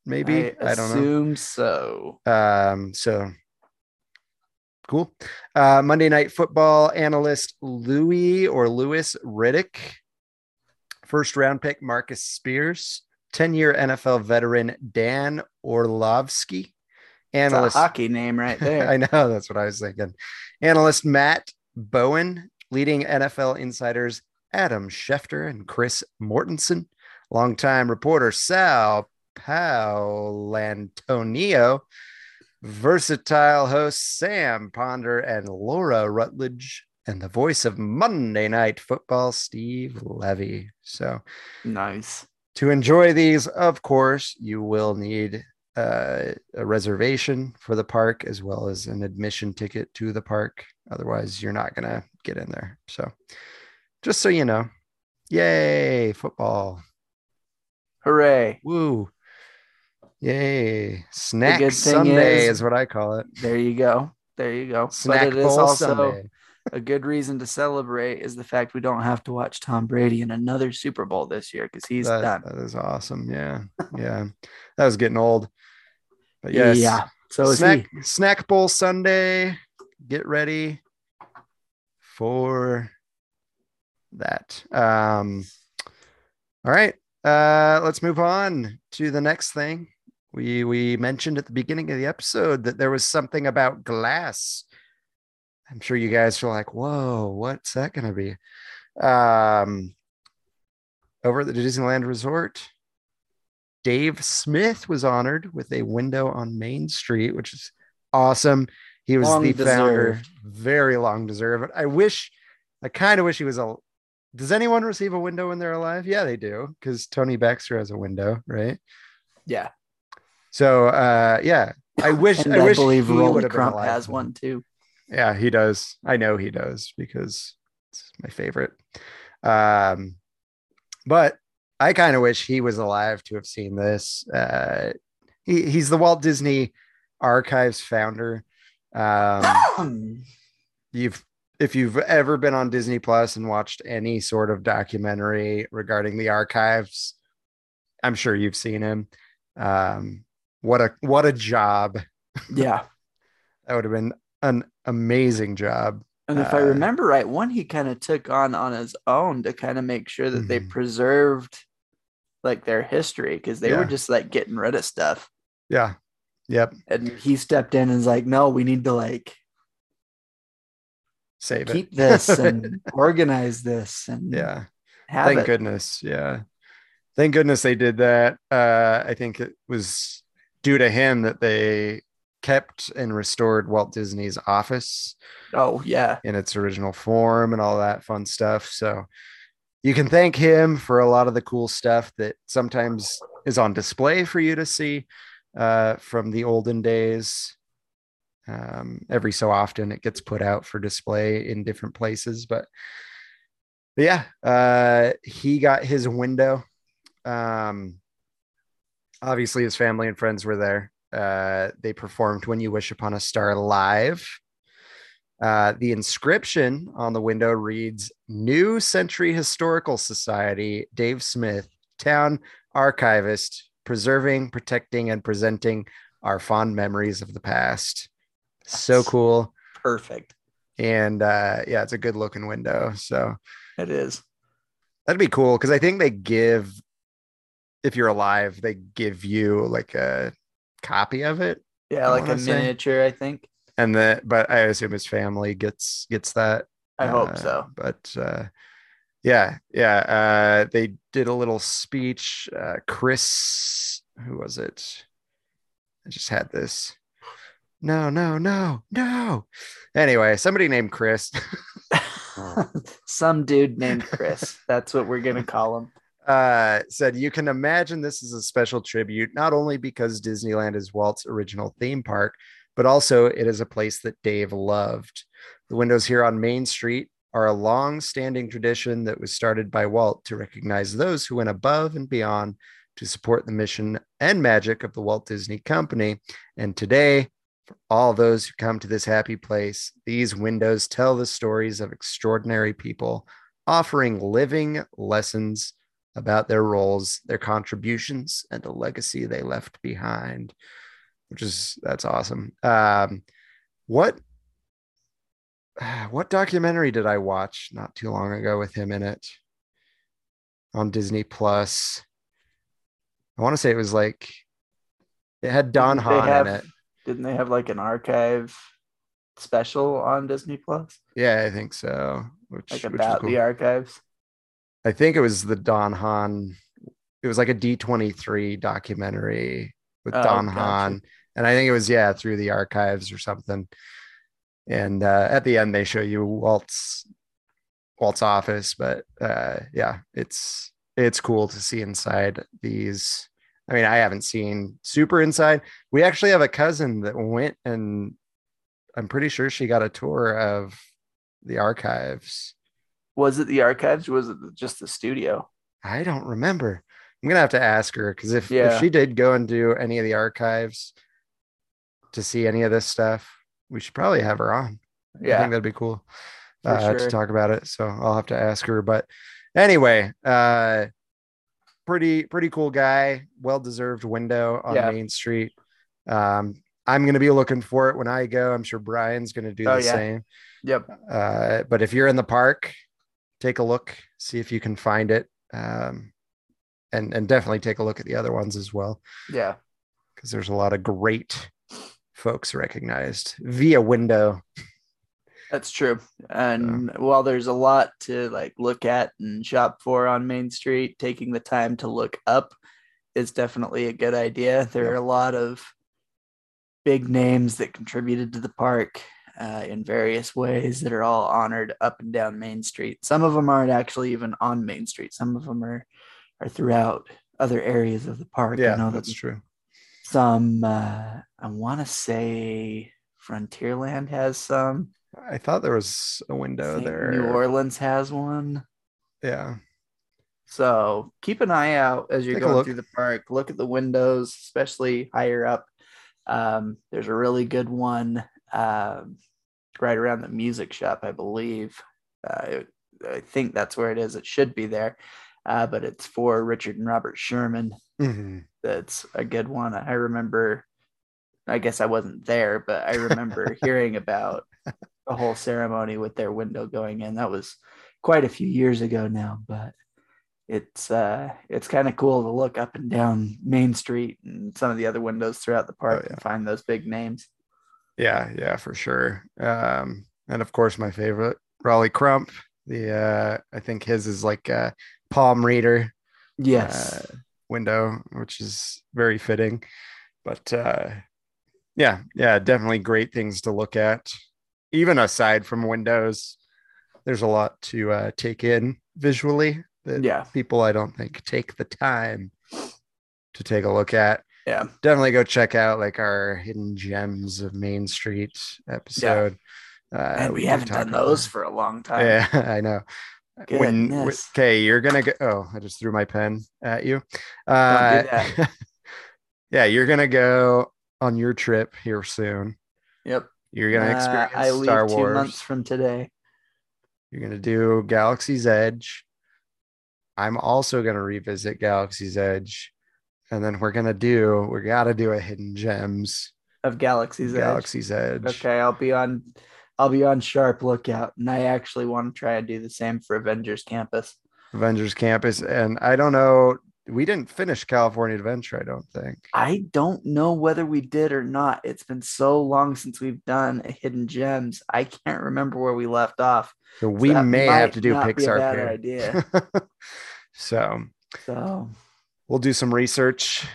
maybe. I, don't know. assume so. Um, so cool. Uh, Monday Night Football analyst Louis or Lewis Riddick, first round pick Marcus Spears, 10 year NFL veteran Dan Orlovsky, analyst. hockey name right there. I know that's what I was thinking. Analyst Matt Bowen, leading NFL insiders Adam Schefter and Chris Mortensen, longtime reporter Sal Paolantonio, versatile host Sam Ponder and Laura Rutledge, and the voice of Monday Night Football, Steve Levy. So, nice. To enjoy these, of course, you will need uh, a reservation for the park as well as an admission ticket to the park. Otherwise, you're not going to get in there. So, just so you know, yay, football. Hooray. Woo. Yay. Snack Sunday is- is, what I call it. There you go. There you go. Snack but it is also Sunday. A good reason to celebrate is the fact we don't have to watch Tom Brady in another Super Bowl this year because he's That- done. that is awesome. Yeah. Yeah. that was getting old. But yes. Yeah. So snack, snack bowl Sunday. Get ready for that. Um, all right. Uh, let's move on to the next thing. We we mentioned at the beginning of the episode that there was something about glass. I'm sure you guys are like, whoa, what's that gonna be? Um over at the Disneyland Resort, Dave Smith was honored with a window on Main Street, which is awesome. He was Long the founder, very long deserved. I wish, I kind of wish he was a. Does anyone receive a window when they're alive? Yeah, they do, because Tony Baxter has a window, right? Yeah. So, uh, yeah, I wish. I I, wish believe he Rolly would have been Crump has one too. Yeah, he does. I know he does because it's my favorite. Um, but I kind of wish he was alive to have seen this. Uh, he, he's the Walt Disney Archives founder. Um, you've if you've ever been on Disney Plus and watched any sort of documentary regarding the archives, I'm sure you've seen him. Um, what a what a job! yeah. That would have been an amazing job. And if I Uh, remember right, one he kind of took on on his own to kind of make sure that they Mhm. preserved like their history because they were just like getting rid of stuff. Yeah. Yep. And he stepped in and was like, no, we need to like Save keep it. Keep this and organize this and yeah. Thank it. goodness. Yeah. Thank goodness they did that. Uh, I think it was due to him that they kept and restored Walt Disney's office Oh yeah. in its original form and all that fun stuff. So you can thank him for a lot of the cool stuff that sometimes is on display for you to see uh, from the olden days. Um, every so often it gets put out for display in different places, but, but yeah, uh, he got his window. Um, obviously, his family and friends were there. Uh, they performed "When You Wish Upon a Star" live. Uh, the inscription on the window reads New Century Historical Society, Dave Smith, town archivist, preserving, protecting, and presenting our fond memories of the past. So cool. Perfect. And uh, yeah, it's a good looking window. So It is. that'd be cool because I think they give, if you're alive, they give you like a copy of it. Yeah, like a say. miniature, I think. And that, but I assume his family gets gets that. I hope Uh, so. But uh, yeah, yeah. Uh, they did a little speech. Uh, Chris, who was it? I just had this. No, no, no, no. Anyway, somebody named Chris Some dude named Chris. That's what we're gonna call him. uh, said, You can imagine this is a special tribute, not only because Disneyland is Walt's original theme park, but also it is a place that Dave loved. The windows here on Main Street are a long standing tradition that was started by Walt to recognize those who went above and beyond to support the mission and magic of the Walt Disney Company. And today, for all those who come to this happy place, these windows tell the stories of extraordinary people, offering living lessons about their roles, their contributions, and the legacy they left behind. Which is that's awesome. Um, what what documentary did I watch not too long ago with him in it on Disney Plus? I want to say it was like it had Don Didn't Hahn have- in it. Didn't they have like an archive special on Disney Plus? Yeah, I think so. Which, Like which about cool. the archives? I think it was the Don Hahn. It was like a D23 documentary with Oh, Don gotcha. Hahn. And I think it was, yeah, through the archives or something. And uh, at the end, they show you Walt's Walt's office. But uh, yeah, it's it's cool to see inside these. I mean, I haven't seen super inside. We actually have a cousin that went and I'm pretty sure she got a tour of the archives. Was it the archives was it just the studio? I don't remember. I'm gonna have to ask her because if, Yeah. if she did go and do any of the archives to see any of this stuff, we should probably have her on. Yeah, I think that'd be cool uh, to talk about it. So I'll have to ask her. But anyway, uh, pretty pretty cool guy. Well deserved window on Yeah. Main Street. Um, I'm gonna be looking for it when I go. I'm sure Brian's gonna do Oh, the yeah. same. Yep. Uh, but if you're in the park, take a look, see if you can find it. Um, and and definitely take a look at the other ones as well, Yeah. because there's a lot of great folks recognized via window. That's true. And while there's a lot to like look at and shop for on Main Street, taking the time to look up is definitely a good idea. There Yeah. are a lot of big names that contributed to the park uh, in various ways that are all honored up and down Main Street. Some of them aren't actually even on Main Street. Some of them are are throughout other areas of the park. I Yeah, know that that's true. some uh, I want to say Frontierland has some. I thought there was a window think there. New Orleans has one. Yeah. So keep an eye out as you're Take going through the park. Look at the windows, especially higher up. Um, there's a really good one um, right around the music shop, I believe. Uh, I think that's where it is. It should be there, uh, but it's for Richard and Robert Sherman. Mhm. That's a good one. I remember. I guess I wasn't there, but I remember hearing about the whole ceremony with their window going in. That was quite a few years ago now, but it's uh it's kind of cool to look up and down Main Street and some of the other windows throughout the park yeah. and find those big names. Yeah, yeah, for sure. Um, and of course, my favorite, Rolly Crump. The uh, I think his is like a palm reader Yes. uh, window, which is very fitting. But uh, yeah, yeah, definitely great things to look at. Even aside from windows, there's a lot to uh, take in visually that yeah. people I don't think take the time to take a look at. Yeah. Definitely go check out like our hidden gems of Main Street episode. Uh, and we did haven't done those for a long time. Yeah, I know. When okay, you're gonna go. Oh, I just threw my pen at you. Uh, do yeah, you're gonna go on your trip here soon. Yep. You're gonna Uh, experience I leave Star two months from today. You're gonna do Galaxy's Edge. I'm also gonna revisit Galaxy's Edge, and then we're gonna do. We gotta do a hidden gems Of Galaxy's Edge. Galaxy's Edge. Okay, I'll be on I'll be on sharp lookout. And I actually want to try and do the same for Avengers Campus. Avengers Campus, and I don't know. We didn't finish California Adventure. I don't think. I don't know whether we did or not. It's been so long since we've done a Hidden Gems. I can't remember where we left off. So we that may have to do not be a Pixar. bad idea. so So we'll do some research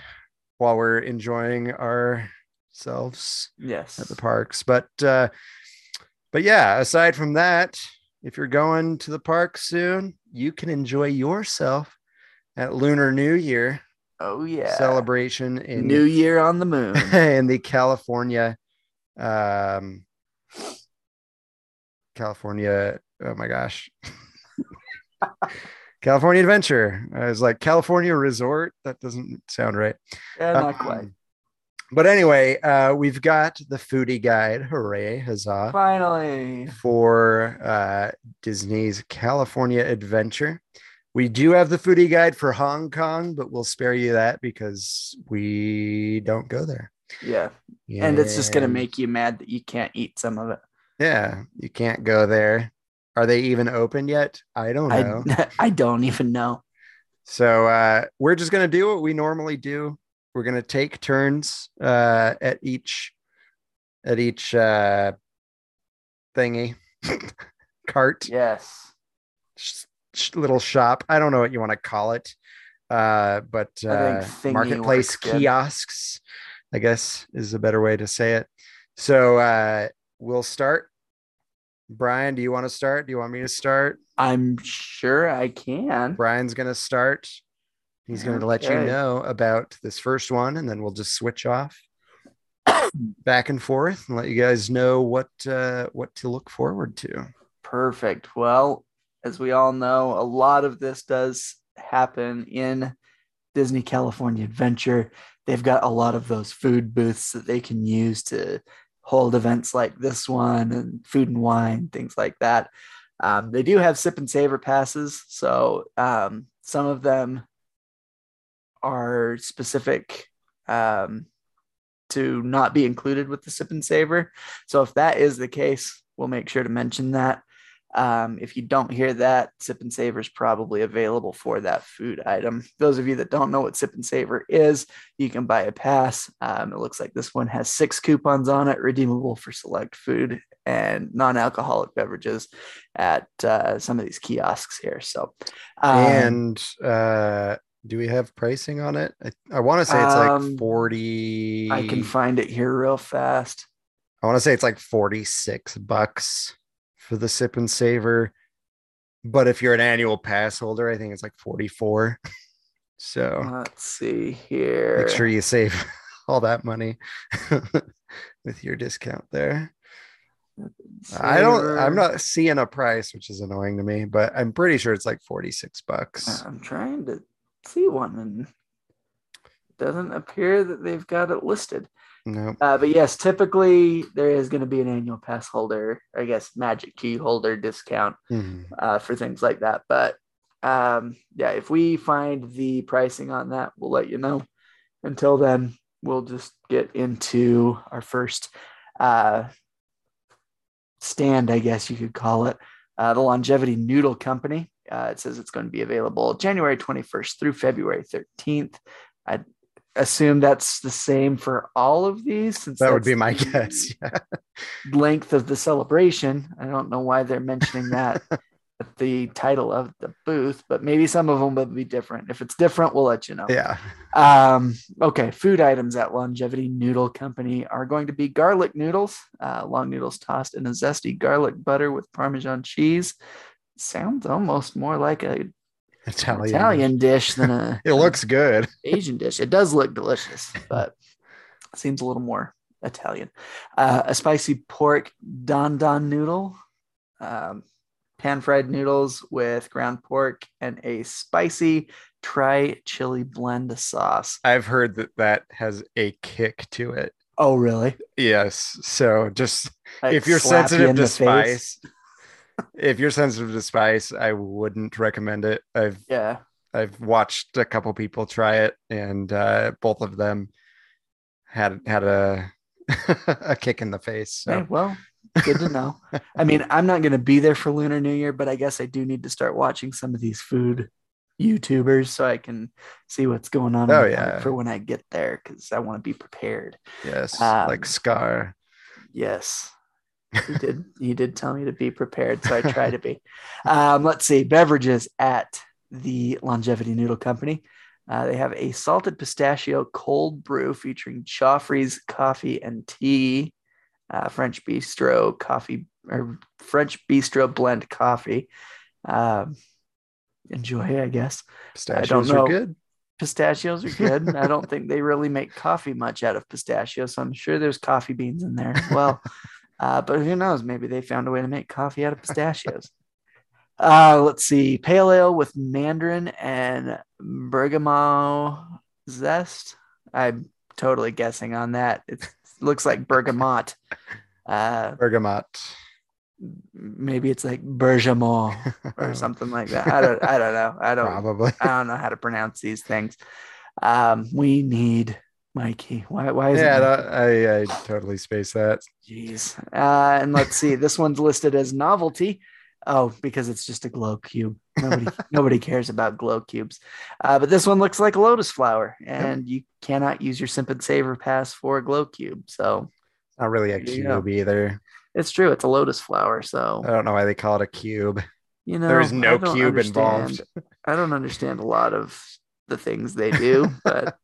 while we're enjoying ourselves yes. at the parks. But uh, but yeah, aside from that, if you're going to the park soon, you can enjoy yourself at Lunar New Year Oh yeah. celebration in New Year on the moon. in the California um California oh my gosh California Adventure. I was like California Resort. That doesn't sound right. Yeah, not Um, quite. But anyway, uh, we've got the foodie guide. Hooray, huzzah! Finally. For uh, Disney's California Adventure. We do have the foodie guide for Hong Kong, but we'll spare you that because we don't go there. Yeah. And it's just gonna make you mad that you can't eat some of it. Yeah, you can't go there. Are they even open yet? I don't know. I I don't even know. So uh, we're just gonna do what we normally do. We're gonna take turns uh, at each at each uh, thingy cart Yes. sh- sh- little shop. I don't know what you want to call it, uh, but uh, marketplace kiosks, I guess, is a better way to say it. So uh, we'll start. Brian, do you want to start? Do you want me to start? I'm sure I can. Brian's going to start. He's going to let you know about this first one, and then we'll just switch off back and forth and let you guys know what uh, what to look forward to. Perfect. Well, as we all know, a lot of this does happen in Disney California Adventure. They've got a lot of those food booths that they can use to hold events like this one and food and wine, things like that. Um, they do have sip and savor passes. So um, some of them are specific um, to not be included with the sip and savor. So if that is the case, we'll make sure to mention that. Um, if you don't hear that, Sip and Saver is probably available for that food item. Those of you that don't know what Sip and Saver is, you can buy a pass. Um, it looks like this one has six coupons on it, redeemable for select food and non-alcoholic beverages at uh, some of these kiosks here. So, um, and uh, do we have pricing on it? I, I want to say it's Um, like 40. I can find it here real fast. I want to say it's like 46 bucks for the sip and saver. But if you're an annual pass holder, I think it's like 44. So Let's see here. make sure you save all that money with your discount there. I don't, I'm not seeing a price, which is annoying to me, but I'm pretty sure it's like 46 bucks. Uh, I'm trying to see one and it doesn't appear that they've got it listed. No. Uh, but yes, typically there is going to be an annual pass holder, I guess, magic key holder discount Mhm. uh, for things like that. But um, yeah, if we find the pricing on that, we'll let you know. Until then, we'll just get into our first uh, stand, I guess you could call it, uh, the Longevity Noodle Company. Uh, it says it's going to be available January 21st through February 13th. I assume that's the same for all of these. Since That would be my guess. Yeah. Length of the celebration. I don't know why they're mentioning that at the title of the booth, but maybe some of them will be different. If it's different, we'll let you know. Yeah. Um, okay, food items at Longevity Noodle Company are going to be garlic noodles, uh, long noodles tossed in a zesty garlic butter with Parmesan cheese. Sounds almost more like a Italian. Italian dish than a It looks good. Asian dish. It does look delicious, but seems a little more Italian. Uh, a spicy pork dan dan noodle, um, pan fried noodles with ground pork, and a spicy tri chili blend sauce. I've heard that that has a kick to it. Oh, really? Yes. So just Like if you're slap you sensitive to spice, face? If you're sensitive to spice, I wouldn't recommend it. I've Yeah. I've watched a couple people try it, and uh, both of them had had a a kick in the face. So Hey, well, good to know. I mean, I'm not going to be there for Lunar New Year, but I guess I do need to start watching some of these food YouTubers so I can see what's going on Oh, yeah. for when I get there because I want to be prepared. yes, Um, like Scar. Yes. He did he did tell me to be prepared, so I try to be. Um, let's see, beverages at the Longevity Noodle Company. Uh, they have a salted pistachio cold brew featuring Joffrey's coffee and tea, uh, French bistro coffee or French bistro blend coffee. Um, enjoy, I guess. Pistachios know. are good. Pistachios are good. I don't think they really make coffee much out of pistachios, so I'm sure there's coffee beans in there as well. Uh, but who knows? Maybe they found a way to make coffee out of pistachios. Uh, let's see. Pale ale with mandarin and bergamot zest. I'm totally guessing on that. It looks like bergamot. Uh, Bergamot. maybe it's like bergamot or something like that. I don't. I don't know. I don't. Probably. I don't know how to pronounce these things. Um, we need Mikey. Why? Why is Yeah, it? that, I, I totally spaced that. Jeez. Uh, and let's see. This one's listed as novelty. Oh, because it's just a glow cube. Nobody, nobody cares about glow cubes. Uh, but this one looks like a lotus flower, and you cannot use your Sip and Savor pass for a glow cube. So Not really a There you go. cube either. it's true. It's a lotus flower. So I don't know why they call it a cube. you know, There is no I cube involved. I don't understand a lot of the things they do, but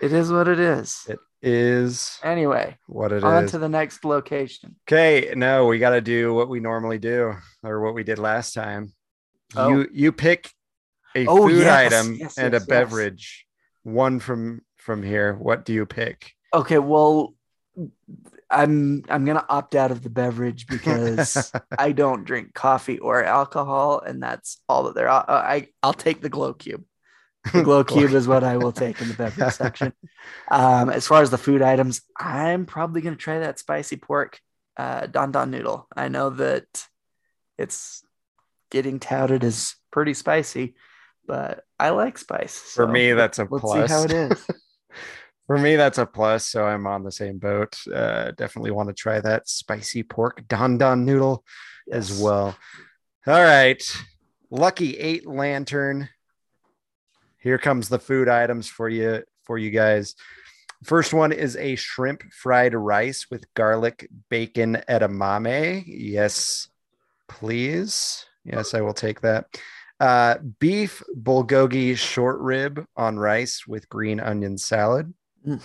it is what it is. It is Anyway, what it is. on to the next location. Okay, no, we got to do what we normally do or what we did last time. Oh. You you pick a Oh, food yes, item yes, and yes, a beverage. One from from here. What do you pick? Okay, well, I'm I'm gonna opt out of the beverage because I don't drink coffee or alcohol, and that's all that there. I I'll take the glow cube. The glow cube is what I will take in the beverage section. Um, as far as the food items, I'm probably gonna try that spicy pork uh, dan dan noodle. I know that it's getting touted as pretty spicy, but I like spice. For me, that's a let's plus. see how it is. For me, that's a plus. So I'm on the same boat. Uh, definitely want to try that spicy pork dan dan noodle as well. All right. Lucky eight lantern. Here comes the food items for you for you guys. First one is a shrimp fried rice with garlic bacon edamame. Yes, please. Yes, I will take that. Uh, beef bulgogi short rib on rice with green onion salad. Mm.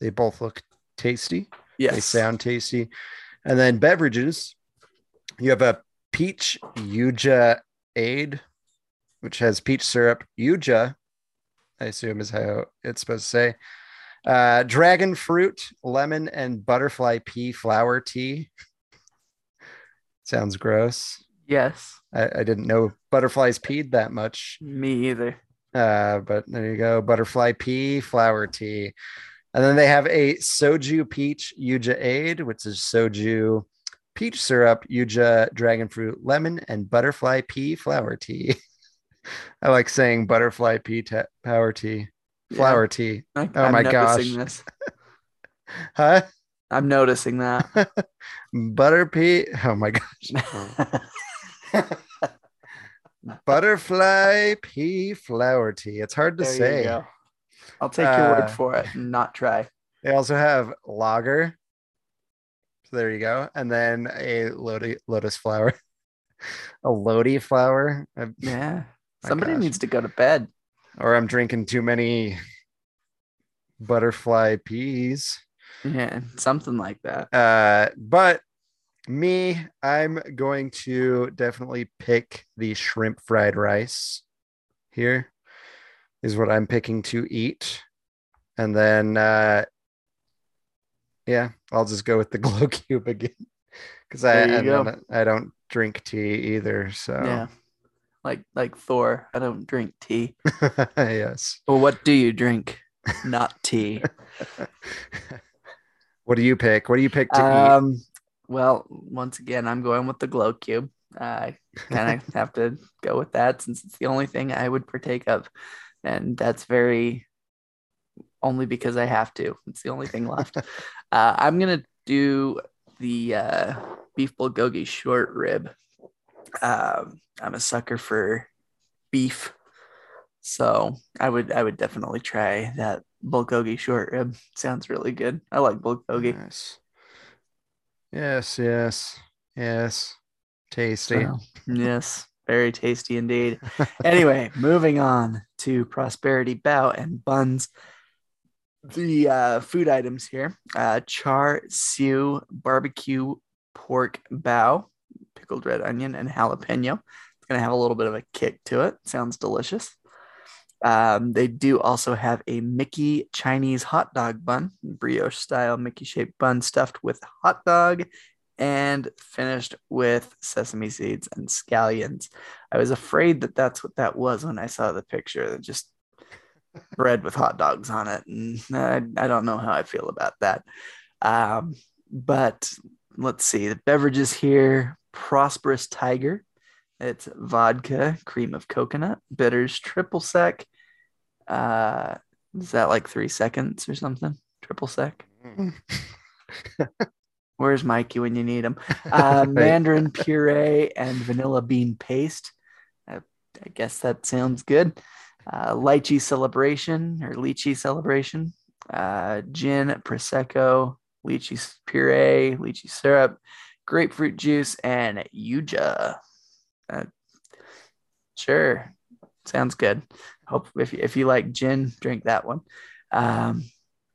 They both look tasty. Yes. They sound tasty. And then beverages, you have a peach yuja aid, which has peach syrup. Yuja, I assume is how it's supposed to say. Uh, dragon fruit, lemon, and butterfly pea flower tea. Sounds gross. Yes. I, I didn't know butterflies peed that much. Me either. Uh, but there you go. Butterfly pea flower tea. And then they have a soju peach yuja aid, which is soju peach syrup, yuja dragon fruit, lemon, and butterfly pea flower tea. I like saying butterfly pea ta- power tea, Yeah. flower tea. I, Oh I'm my noticing gosh. This. Huh? I'm noticing that. Butter pea. Oh my gosh. Butterfly pea flower tea. It's hard to there you say. go. I'll take your Uh, word for it and not try. They also have lager. So there you go. And then a lotus, lotus flower. a Lodi flower. Uh, Yeah. My Somebody gosh. needs to go to bed. Or I'm drinking too many butterfly peas. Yeah, something like that. Uh, but me, I'm going to definitely pick the shrimp fried rice here, is what I'm picking to eat. And then, uh, yeah, I'll just go with the glow cube again because I, There you and go. then I don't drink tea either. So, Yeah. Like like Thor. I don't drink tea. yes. Well, what do you drink? Not tea. what do you pick? What do you pick to eat? um well, once again, I'm going with the glow cube. I kind of have to go with that since it's the only thing I would partake of. And that's very only because I have to. It's the only thing left. uh, I'm gonna do the uh, beef bulgogi short rib. Um, I'm a sucker for beef, so I would I would definitely try that bulgogi short rib. Sounds really good. I like bulgogi. Yes. Yes, yes, yes. Tasty. So, yes, very tasty indeed. anyway, moving on to prosperity Bao and buns. The uh, food items here: uh, char siu barbecue pork bao, pickled red onion, and jalapeno. It's gonna have a little bit of a kick to it. Sounds delicious. Um, they do also have a Mickey Chinese hot dog bun, brioche style Mickey shaped bun stuffed with hot dog and finished with sesame seeds and scallions. I was afraid that that's what that was when I saw the picture. That just bread with hot dogs on it, and I, I don't know how I feel about that. Um, but let's see the beverages here: Prosperous Tiger. It's vodka, cream of coconut, bitters, triple sec. Uh, is that like three seconds or something? Triple sec. Where's Mikey when you need him? Uh, mandarin puree and vanilla bean paste. I, I guess that sounds good. Uh, lychee celebration or lychee celebration. Uh, gin, prosecco, lychee puree, lychee syrup, grapefruit juice, and yuja. Uh, sure, sounds good. Hope if you, if you like gin, drink that one. Um,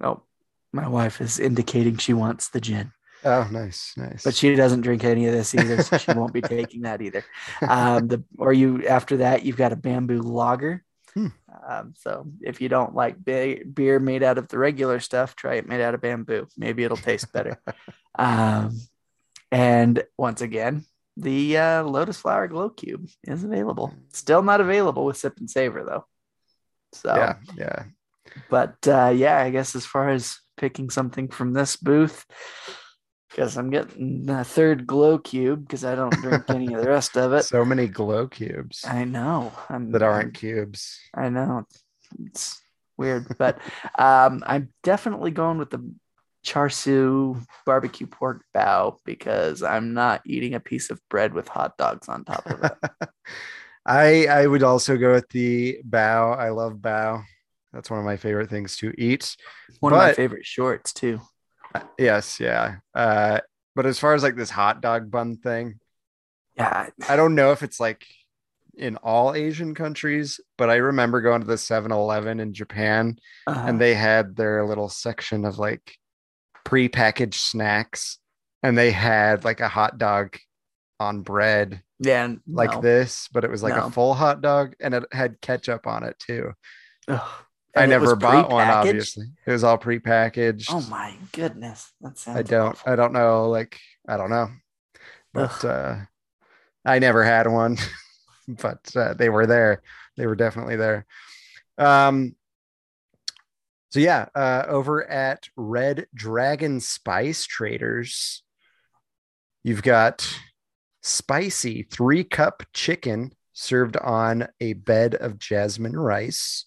oh, my wife is indicating she wants the gin Oh, nice, nice. but she doesn't drink any of this either, so she won't be taking that either. Um, the or you after that you've got a bamboo lager. Hmm. Um, so if you don't like be- beer made out of the regular stuff, try it made out of bamboo. Maybe it'll taste better. um, and once again, the uh, lotus flower glow cube is available. Still not available with sip and savor though. So yeah, yeah. but uh, yeah, I guess as far as picking something from this booth, because I'm getting a third glow cube because I don't drink any of the rest of it. So many glow cubes I know I'm, that aren't cubes. I know it's weird, but um, I'm definitely going with the char siu barbecue pork bao because I'm not eating a piece of bread with hot dogs on top of it. I I would also go with the bao. I love bao. That's one of my favorite things to eat. One of my favorite shorts too. Yes, yeah. Uh, but as far as like this hot dog bun thing, Yeah, I don't know if it's like in all Asian countries, but I remember going to the 7-Eleven in Japan uh, and they had their little section of like pre-packaged snacks and they had like a hot dog on bread yeah, like no. this, but it was like No. a full hot dog and it had ketchup on it too. Ugh. I And it was never bought one, obviously. It was all prepackaged. Oh my goodness, that sounds. I don't awful. I don't know, like I don't know. But uh I never had one, but uh, they were there. They were definitely there. Um so yeah, uh over at Red Dragon Spice Traders, you've got spicy three cup chicken served on a bed of jasmine rice.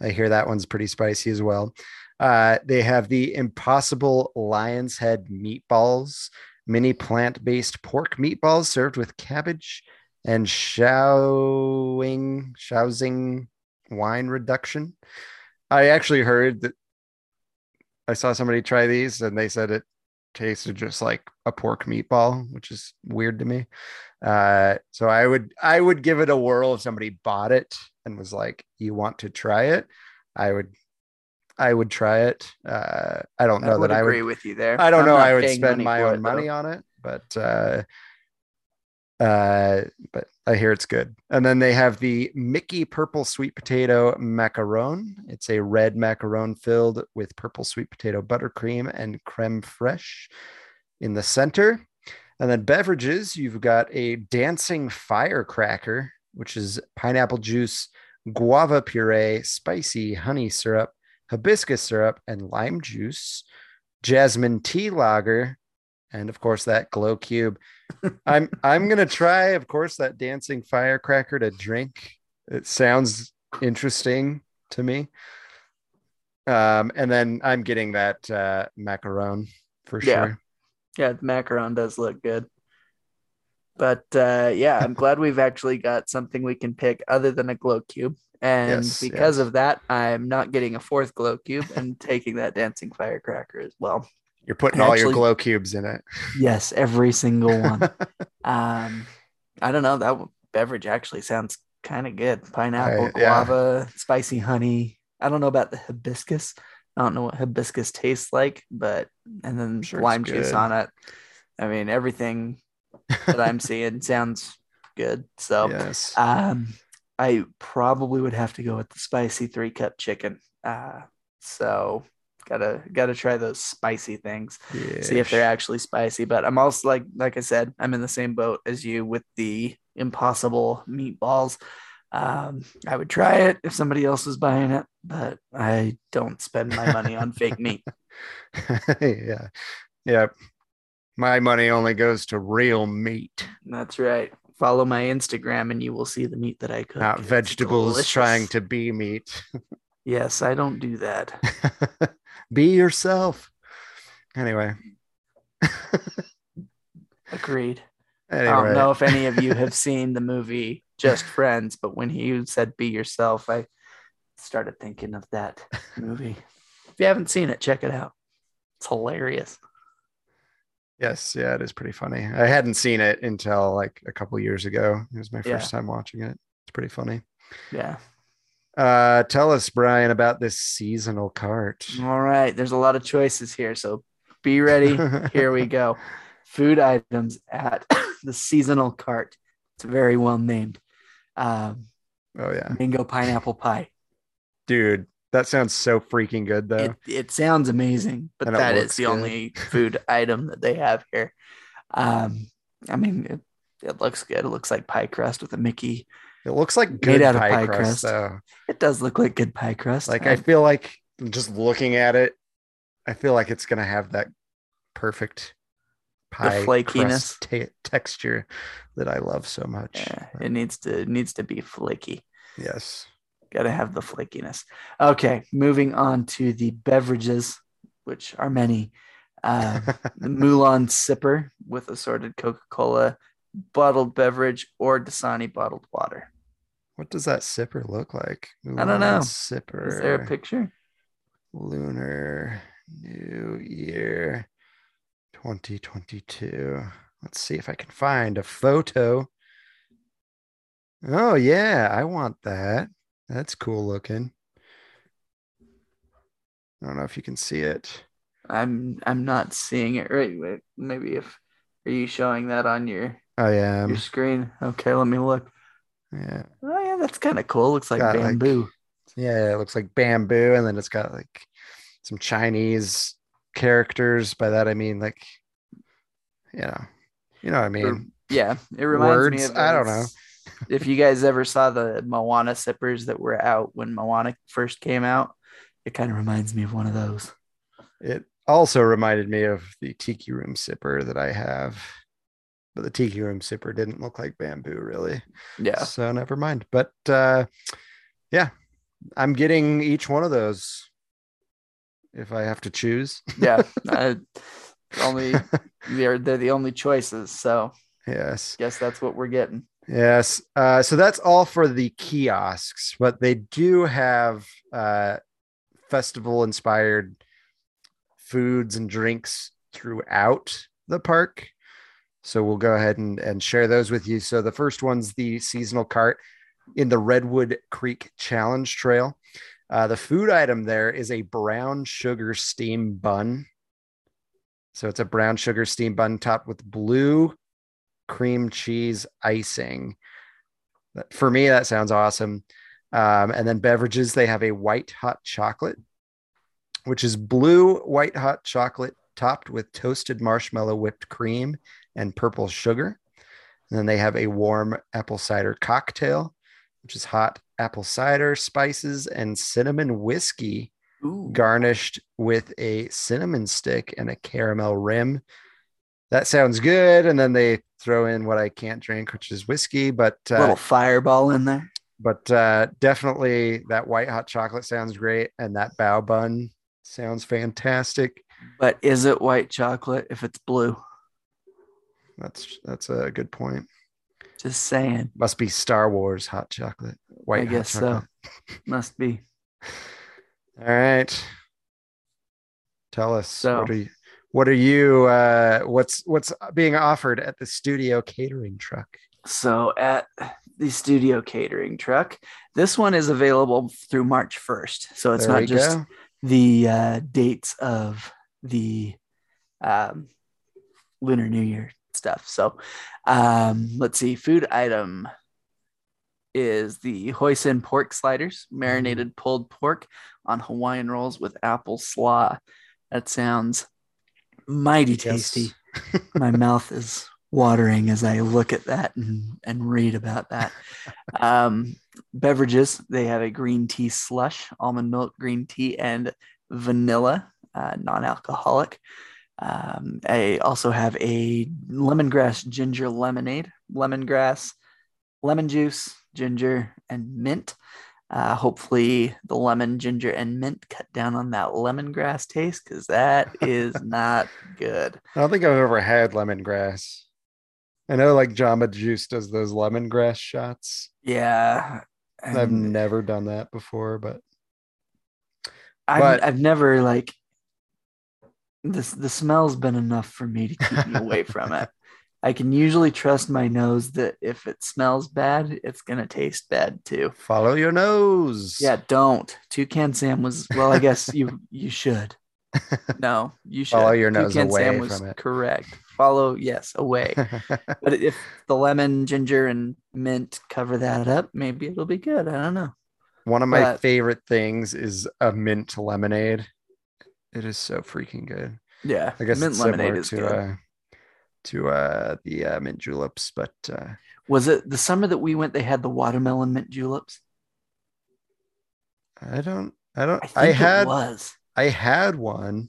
I hear that one's pretty spicy as well. Uh, they have the Impossible Lion's Head meatballs, mini plant based pork meatballs served with cabbage and showing, shousing wine reduction. I actually heard that I saw somebody try these and they said it tasted just like a pork meatball, which is weird to me. Uh, so I would I would give it a whirl if somebody bought it and was like, "You want to try it?" I would I would try it. Uh, I don't know would that I would agree would. with you there. I don't I'm know. I would spend my own it, money though. on it, but uh, uh, but I hear it's good. And then they have the Mickey Purple Sweet Potato Macaron. It's a red macaron filled with purple sweet potato buttercream and creme fraiche in the center. And then beverages, you've got a dancing firecracker, which is pineapple juice, guava puree, spicy honey syrup, hibiscus syrup, and lime juice, jasmine tea lager, and of course that glow cube. I'm I'm gonna try, of course, that dancing firecracker to drink. It sounds interesting to me. Um, and then I'm getting that uh macaron for Yeah. sure. Yeah, the macaron does look good. But uh, yeah, I'm glad we've actually got something we can pick other than a glow cube. And Yes, because yes. of that, I'm not getting a fourth glow cube and taking that dancing firecracker as well. You're putting all your glow cubes in it. Yes, every single one. um, I don't know. That beverage actually sounds kind of good. Pineapple, I- yeah. guava, spicy honey. I don't know about the hibiscus. I don't know what hibiscus tastes like, but and then sure lime juice on it. I mean, everything that I'm seeing sounds good. So, yes. um, I probably would have to go with the spicy three cup chicken. Uh, so Gotta gotta try those spicy things. Yeah. See if they're actually spicy. But I'm also like like I said, I'm in the same boat as you with the impossible meatballs. Um, I would try it if somebody else was buying it, but I don't spend my money on fake meat. yeah. Yeah. My money only goes to real meat, That's right. Follow my Instagram and you will see the meat that I cook. not It's vegetables delicious. trying to be meat. Yes, I don't do that. be yourself. Anyway. Agreed. anyway. I don't know if any of you have seen the movie Just Friends, but when he said be yourself, I started thinking of that movie. If you haven't seen it, check it out. It's hilarious. Yes, yeah, it is pretty funny. I hadn't seen it until like a couple years ago. It was my Yeah. first time watching it. It's pretty funny. Yeah. Uh tell us, Brian, about this seasonal cart. All right. There's a lot of choices here. So be ready. Here we go. Food items at the seasonal cart. It's very well named. Um, Oh yeah. mango pineapple pie. Dude, that sounds so freaking good though. It, it sounds amazing, but And that is the good. only food item that they have here. Um, I mean, it, it looks good. It looks like pie crust with a Mickey. It looks like good out of pie, pie crust, crust. though. It does look like good pie crust. Like I feel like just looking at it, I feel like it's gonna have that perfect pie flakiness. crust ta- texture that I love so much. yeah, it needs to it needs to be flaky. Yes. Got to have the flakiness. Okay, moving on to the beverages, which are many. Uh, the Mulan sipper with assorted Coca Cola bottled beverage or Dasani bottled water. What does that sipper look like? I don't know. Sipper. Is there a picture? Lunar New Year 2022. Let's see if I can find a photo. Oh, yeah, I want that. That's cool looking. I don't know if you can see it. I'm I'm not seeing it right. Wait, maybe if are you showing that on your I am. your screen? Okay, let me look. Yeah. Oh yeah, that's kind of cool. Looks like Got, like, bamboo. Yeah, it looks like bamboo, and then it's got like some Chinese characters. By that I mean like, you know, you know what I mean. yeah, it reminds me of. I don't know. If you guys ever saw the Moana sippers that were out when Moana first came out, it kind of reminds me of one of those. It also reminded me of the tiki room sipper that I have, but the tiki room sipper didn't look like bamboo really. Yeah, So never mind. But uh, yeah, I'm getting each one of those if I have to choose. yeah. I, only they're they're the only choices. So yes. guess that's what we're getting. Yes. Uh, so that's all for the kiosks, but they do have uh, festival inspired foods and drinks throughout the park. So we'll go ahead and, and share those with you. So the first one's the seasonal cart in the Redwood Creek Challenge Trail. Uh, the food item there is a brown sugar steam bun. So it's a brown sugar steam bun topped with blue cream cheese icing. For me, that sounds awesome. Um, and then beverages, they have a white hot chocolate, which is blue white hot chocolate topped with toasted marshmallow whipped cream and purple sugar. And then they have a warm apple cider cocktail, which is hot apple cider, spices, and cinnamon whiskey Ooh, garnished with a cinnamon stick and a caramel rim. That sounds good. And then they throw in what I can't drink, which is whiskey, but uh, little fireball in there. but uh, definitely that white hot chocolate sounds great, and that bao bun sounds fantastic. But is it white chocolate if it's blue? That's that's a good point. Just saying. Must be Star Wars hot chocolate. White I guess so. Must be. All right. Tell us So- what are you what are you uh what's what's being offered at the studio catering truck? So at the studio catering truck, this one is available through March 1st. So it's There not just go. the uh, dates of the um, Lunar New Year stuff. So um, let's see, food item is the hoisin pork sliders, marinated pulled pork on Hawaiian rolls with apple slaw. That sounds mighty Yes. tasty. My mouth is watering as I look at that and, and read about that. Um, beverages, they have a green tea slush, almond milk green tea, and vanilla, uh, non alcoholic. Um, I also have a lemongrass ginger lemonade, lemongrass, lemon juice, ginger, and mint. Uh, hopefully, the lemon, ginger, and mint cut down on that lemongrass taste because that is not good. I don't think I've ever had lemongrass. I know like Jamba Juice does those lemongrass shots. Yeah. I've never done that before, but I've, but- I've never like this. The smell's been enough for me to keep me away from it. I can usually trust my nose that if it smells bad, it's gonna taste bad too. follow your nose. Yeah, don't. Toucan Sam was well. I guess you you should. No, you should. Follow your nose Toucan away Sam was from it. correct. Follow yes away. but if the lemon, ginger, and mint cover that up, maybe it'll be good. I don't know. One of my But- favorite things is a mint lemonade. It is so freaking good. Yeah, I guess mint lemonade is good. To uh the uh, mint juleps, but uh Was it the summer that we went? They had the watermelon mint juleps. I don't I don't I I, had it was. I had one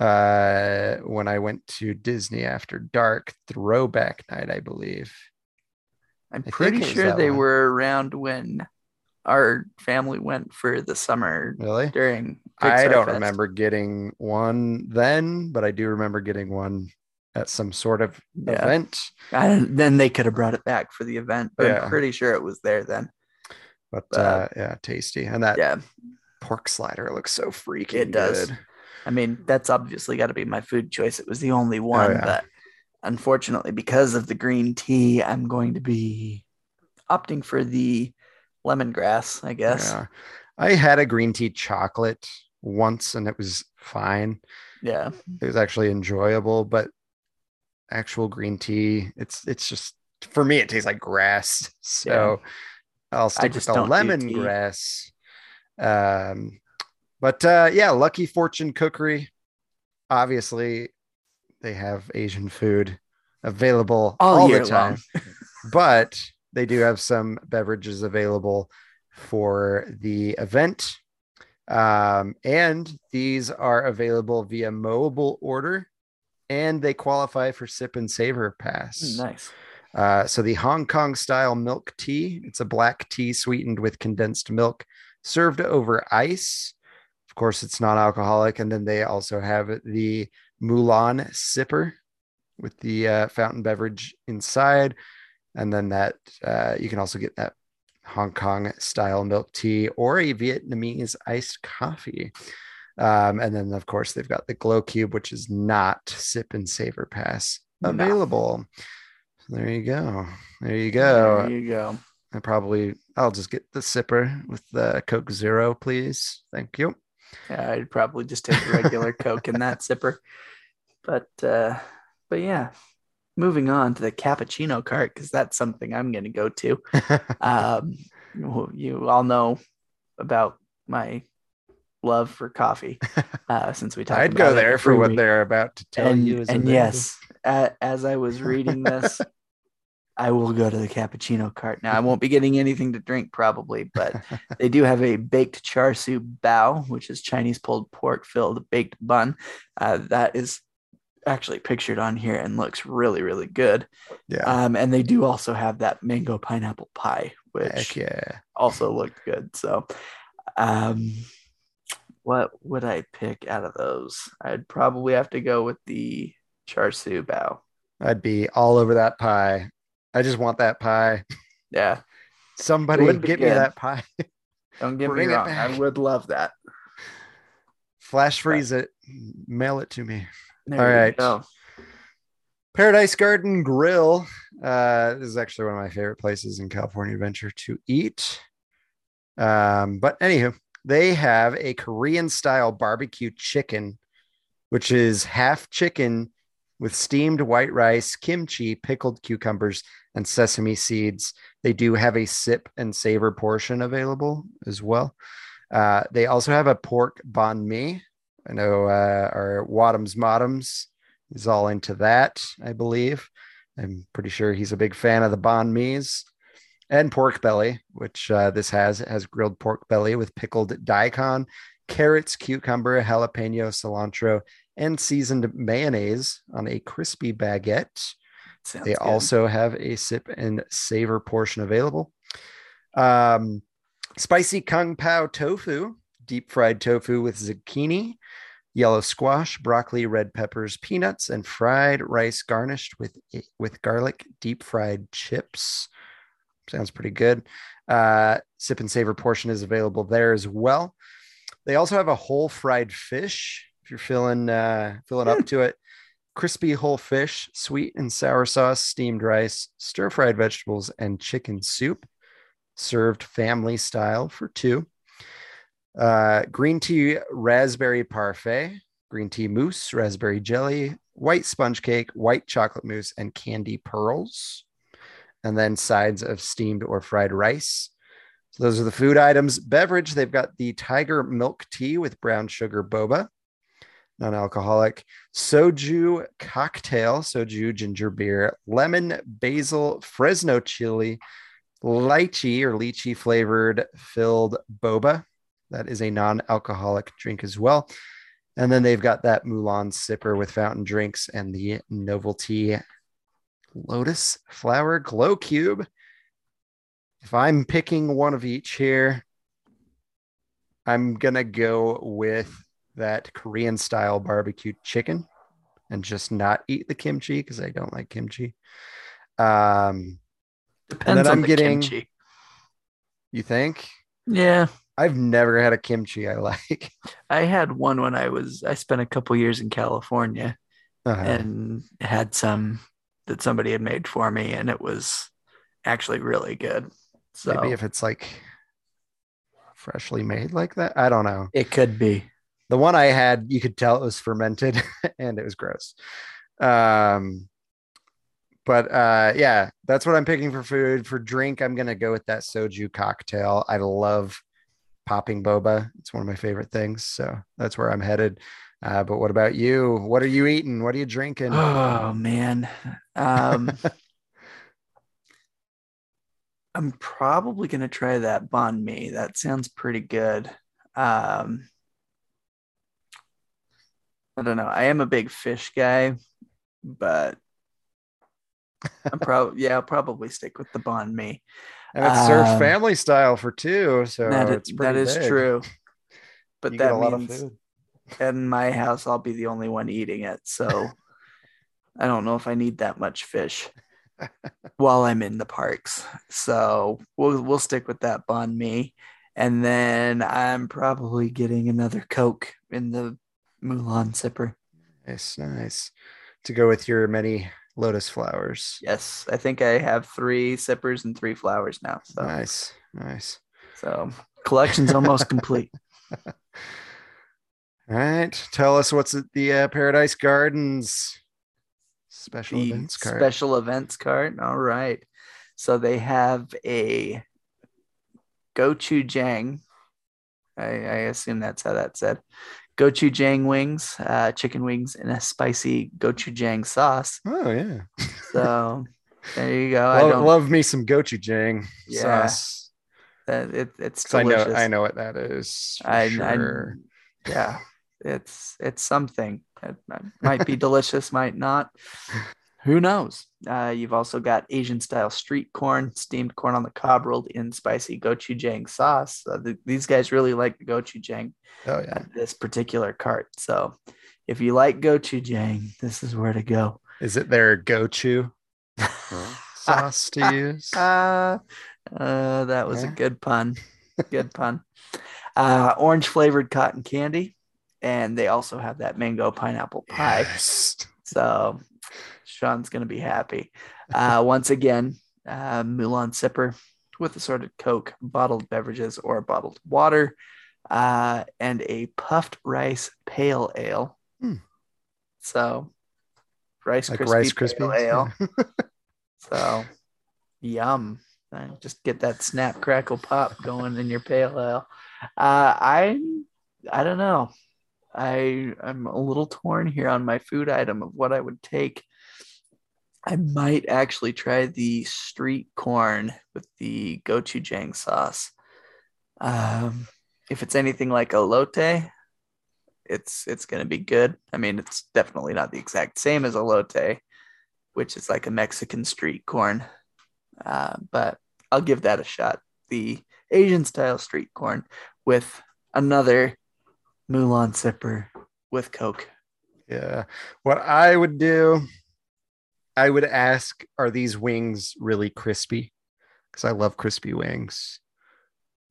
uh when I went to Disney after dark throwback night, I believe. I'm pretty sure they one. were around when our family went for the summer Really? during. I don't Fest. remember getting one then, but I do remember getting one at some sort of Yeah. event. I don't, then they could have brought it back for the event, but Yeah. I'm pretty sure it was there then. But But- uh, yeah, tasty. And that Yeah, pork slider looks so freaking It does. good. I mean that's obviously got to be my food choice. It was the only one, Oh, yeah. but unfortunately, because of the green tea, I'm going to be opting for the lemongrass. I guess. Yeah. I had a green tea chocolate once and it was fine. yeah. It was actually enjoyable, but actual green tea, it's it's just for me it tastes like grass. So I'll stick with the lemongrass. Um but uh yeah, Lucky Fortune Cookery. Obviously, they have Asian food available All all, the time. but they do have some beverages available for the event. Um, and these are available via mobile order and they qualify for sip and savor pass. Nice. Uh, so the Hong Kong style milk tea, it's a black tea sweetened with condensed milk served over ice. Of course, it's non-alcoholic. And then they also have the Mulan sipper with the uh, fountain beverage inside. And then that uh, you can also get that Hong Kong style milk tea or a Vietnamese iced coffee. Um, and then, of course, they've got the Glow Cube, which is not sip and Savor pass No. available. So there you go. There you go. There you go. I probably I'll just get the sipper with the Coke Zero, please. Thank you. Yeah, I'd probably just take a regular Coke in that sipper. But uh but yeah. Moving on to the cappuccino cart because that's something I'm going to go to. Um, you all know about my love for coffee uh, since we talked. I'd go there for what week. they're about to tell and, you. And yes, a- as I was reading this, I will go to the cappuccino cart. Now I won't be getting anything to drink probably, but they do have a baked char siu bao, which is Chinese pulled pork filled baked bun. Uh, that is actually pictured on here and looks really really good. yeah, Um, and they do also have that mango pineapple pie, heck which yeah. also looked good. So, um, what would I pick out of those? I'd probably have to go with the char siu bao. I'd be all over that pie. I just want that pie. Yeah, Somebody get me that pie. don't get Bring me wrong. I would love that. Flash freeze it. Mail it to me. There All right. go. Paradise Garden Grill. Uh, this is actually one of my favorite places in California Adventure to eat. Um, but anywho, they have a Korean style barbecue chicken, which is half chicken with steamed white rice, kimchi, pickled cucumbers, and sesame seeds. They do have a sip and savor portion available as well. Uh, they also have a pork banh mi. I know uh, our Wadhams Modums is all into that, I believe. I'm pretty sure he's a big fan of the banh mi's and pork belly, which uh, this has. It has grilled pork belly with pickled daikon, carrots, cucumber, jalapeno, cilantro, and seasoned mayonnaise on a crispy baguette. Sounds They good. also have a sip and savor portion available. Um, spicy kung pao tofu, deep fried tofu with zucchini, yellow squash, broccoli, red peppers, peanuts, and fried rice garnished with with garlic deep fried chips. Sounds pretty good. Uh, sip and savor portion is available there as well. They also have a whole fried fish. If you're feeling uh, feeling up to it, crispy whole fish, sweet and sour sauce, steamed rice, stir fried vegetables, and chicken soup, served family style for two. Uh, green tea raspberry parfait, green tea mousse, raspberry jelly, white sponge cake, white chocolate mousse, and candy pearls. And then sides of steamed or fried rice. So those are the food items. Beverage, they've got the tiger milk tea with brown sugar boba, non alcoholic, soju cocktail, soju ginger beer, lemon basil Fresno chili, lychee or lychee flavored filled boba. That is a non alcoholic drink as well. And then they've got that Mulan sipper with fountain drinks and the novelty lotus flower glow cube. If I'm picking one of each here, I'm going to go with that Korean style barbecue chicken and just not eat the kimchi because I don't like kimchi. Um, Depends then on I'm the getting- kimchi. you think? Yeah, I've never had a kimchi I like. I had one when I was. I spent a couple years in California Uh-huh. and had some that somebody had made for me, and it was actually really good. So Maybe if it's like freshly made like that. I don't know. it could be. The one I had, you could tell it was fermented and it was gross. Um, but uh, yeah, that's what I'm picking for food. For drink, I'm gonna go with that soju cocktail. I love popping boba. It's one of my favorite things. So that's where I'm headed. Uh, but what about you? What are you eating? What are you drinking? Oh man. Um I'm probably gonna try that banh mi. That sounds pretty good. Um I don't know. I am a big fish guy, but I'm probably yeah, I'll probably stick with the banh mi. and it's served um, family style for two. So that is, that is true. But that a lot of means food. In my house I'll be the only one eating it. So I don't know if I need that much fish while I'm in the parks. So we'll we'll stick with that banh mi. And then I'm probably getting another Coke in the Mulan sipper. Nice, nice. To go with your many lotus flowers. Yes, I think I have three sippers and three flowers now. So Nice, nice. so collection's almost complete. All right. Tell us what's at the uh, Paradise Gardens special the events card. special events card. All right. So they have a gochujang. I, I assume that's how that said. Gochujang wings, uh, chicken wings and a spicy gochujang sauce. oh yeah. So there you go. I love, don't. love me some gochujang Yeah, sauce. uh, it, it's 'Cause I know delicious. I know what that is. I, sure. I, yeah, it's it's something. It might be delicious, might not. Who knows? Uh, you've also got Asian style street corn, steamed corn on the cob, rolled in spicy gochujang sauce. Uh, th- these guys really like the gochujang oh yeah. at this particular cart. So, if you like gochujang, this is where to go. Is it their go-to sauce to use? Uh, uh, that was Yeah. a good pun. Good pun. Uh, orange flavored cotton candy. And they also have that mango pineapple pie. Yes. So Sean's going to be happy. Uh, once again, uh, Mulan Sipper with assorted Coke, bottled beverages, or bottled water, uh, and a puffed rice pale ale. Hmm. So Rice like Krispie Rice Pale Ale. So, yum. Uh, Just get that snap crackle pop going in your pale ale. Uh, I I don't know. I I'm a little torn here on my food item of what I would take. I might actually try the street corn with the gochujang sauce. Um, if it's anything like elote, it's it's gonna be good. I mean, it's definitely not the exact same as a elote, which is like a Mexican street corn. Uh, but I'll give that a shot. The Asian style street corn with another Mulan sipper with Coke. Yeah. What I would do, I would ask, are these wings really crispy? Because I love crispy wings.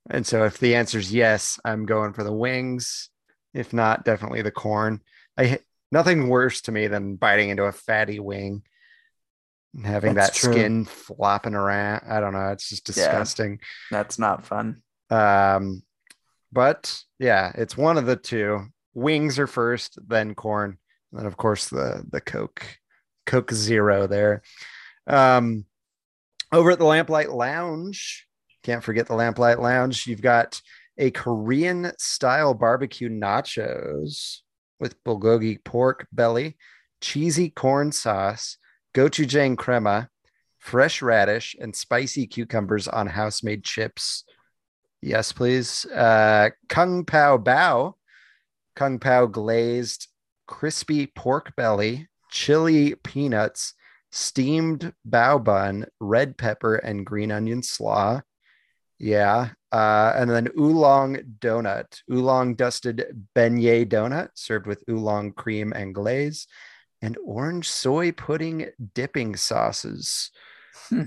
And so if the answer is yes, I'm going for the wings. If not, definitely the corn. I nothing worse to me than biting into a fatty wing and having That's that true. skin flopping around. I don't know. It's just Yeah. disgusting. That's not fun. Um, but yeah, it's one of the two. Wings are first, then corn, and then of course the the Coke, Coke Zero there. Um, over at the Lamplight Lounge, can't forget the Lamplight Lounge. You've got a Korean style barbecue nachos with bulgogi pork belly, cheesy corn sauce, gochujang crema, fresh radish, and spicy cucumbers on house made chips. Yes, please. Uh, Kung Pao Bao, Kung Pao glazed crispy pork belly, chili peanuts, steamed bao bun, red pepper, and green onion slaw. Yeah. Uh, and then oolong donut, oolong dusted beignet donut served with oolong cream and glaze, and orange soy pudding dipping sauces. Hmm.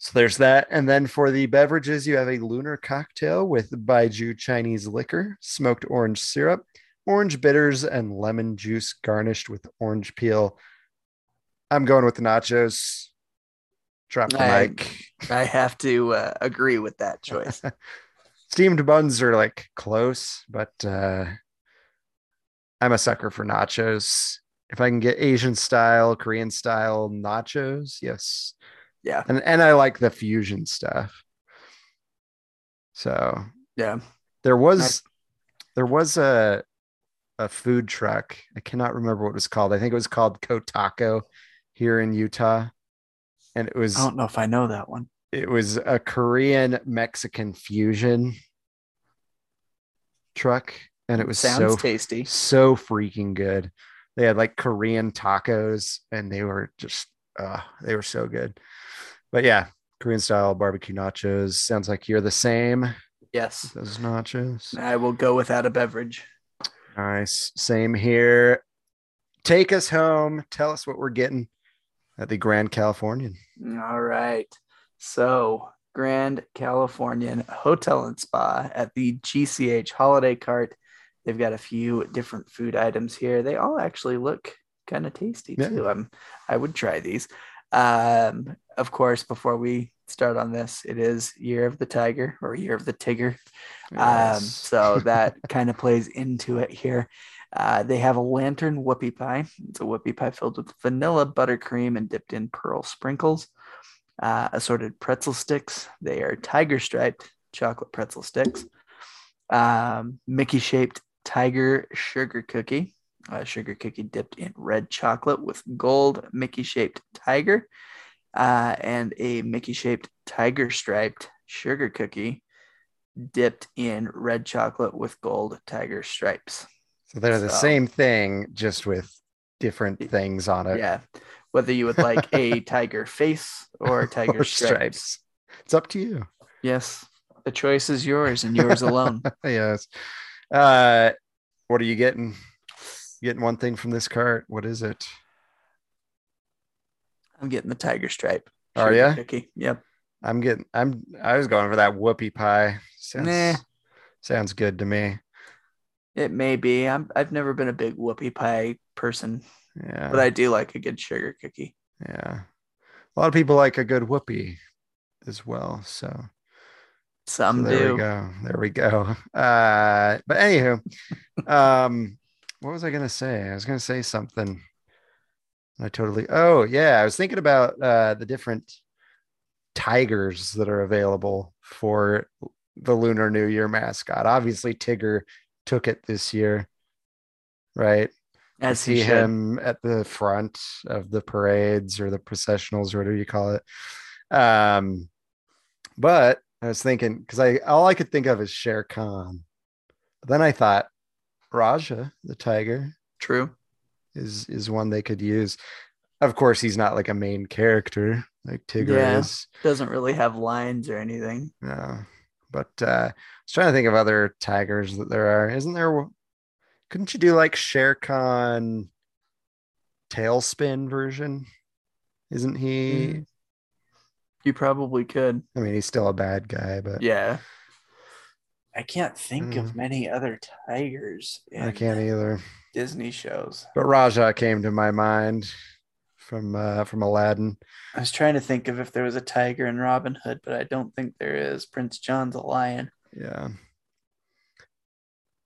So there's that. And then for the beverages, you have a lunar cocktail with baijiu Chinese liquor, smoked orange syrup, orange bitters, and lemon juice garnished with orange peel. I'm going with the nachos. Drop the I- mic. I have to uh, agree with that choice. Steamed buns are like close, but uh, I'm a sucker for nachos. If I can get Asian style, Korean style nachos, yes. Yeah. And and I like the fusion stuff. So Yeah. there was there was a a food truck. I cannot remember what it was called. I think it was called Kotako here in Utah. And it was I don't know if I know that one. it was a Korean Mexican fusion truck, and it was Sounds so tasty. so freaking good. They had like Korean tacos, and they were just uh, they were so good. But yeah, Korean style barbecue nachos sounds like you're the same. Yes. Those nachos, I will go without a beverage. nice. Same here. Take us home. Tell us what we're getting at the Grand Californian. All right. So, Grand Californian Hotel and Spa at the GCH Holiday Cart. They've got a few different food items here. They all actually look kind of tasty Yeah. too. Um, I would try these. Um, of course, before we start on this, it is Year of the Tiger or Year of the Tigger. Um, so that kind of plays into it here. Uh, they have a lantern whoopie pie. It's a whoopie pie filled with vanilla buttercream and dipped in pearl sprinkles. Uh, assorted pretzel sticks. They are tiger striped chocolate pretzel sticks. Um, Mickey shaped tiger sugar cookie. A sugar cookie dipped in red chocolate with gold Mickey shaped tiger. Uh, and a Mickey shaped tiger striped sugar cookie dipped in red chocolate with gold tiger stripes. So they're the same thing, just with different things on it. Yeah. Whether you would like a tiger face or tiger Or stripes. It's up to you. Yes. The choice is yours and yours alone. yes. Uh, what are you getting? Getting one thing from this cart. What is it? I'm getting the tiger stripe. Are ya? Cookie. Yep. I'm getting. I'm. I was going for that whoopie pie. Sounds Nah. sounds good to me. It may be. I'm I've never been a big whoopie pie person, Yeah. but I do like a good sugar cookie. yeah. A lot of people like a good whoopie as well. So Some So there do. we go. There we go. Uh, but anywho, um, what was I gonna say? I was gonna say something. I totally. Oh yeah, I was thinking about uh, the different tigers that are available for the Lunar New Year mascot. Obviously, Tigger took it this year, right? I As see him at the front of the parades or the processionals or whatever you call it. Um, but I was thinking because I all I could think of is Shere Khan. But then I thought Raja, the tiger, True. is is one they could use. Of course, he's not like a main character like Tigger Yeah. is. Doesn't really have lines or anything. No. But uh I was trying to think of other tigers that there are. Isn't there couldn't you do like Shere Khan TaleSpin version? Isn't he? Mhm. You probably could. I mean, he's still a bad guy, but Yeah. I can't think of many other tigers in Mm. I can't either. Disney shows. But Raja came to my mind from uh from Aladdin. I was trying to think of if there was a tiger in Robin Hood, but I don't think there is. Prince John's a lion. Yeah.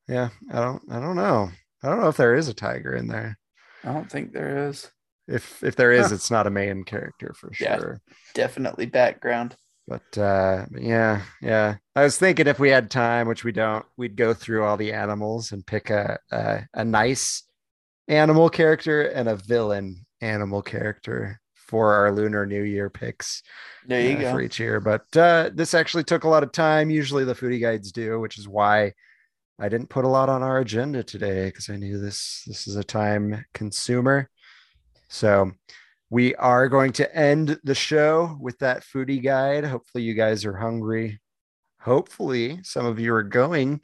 Yeah, I don't I don't know. I don't know if there is a tiger in there. I don't think there is. If if there is, Huh. it's not a main character for Yeah. sure. Definitely background. But uh yeah, yeah. I was thinking if we had time, which we don't, we'd go through all the animals and pick a a, a nice animal character and a villain animal character for our Lunar New Year picks There you uh, go. for each year. But uh, this actually took a lot of time. Usually the foodie guides do, which is why I didn't put a lot on our agenda today because I knew this this is a time consumer. So we are going to end the show with that foodie guide. Hopefully you guys are hungry. Hopefully some of you are going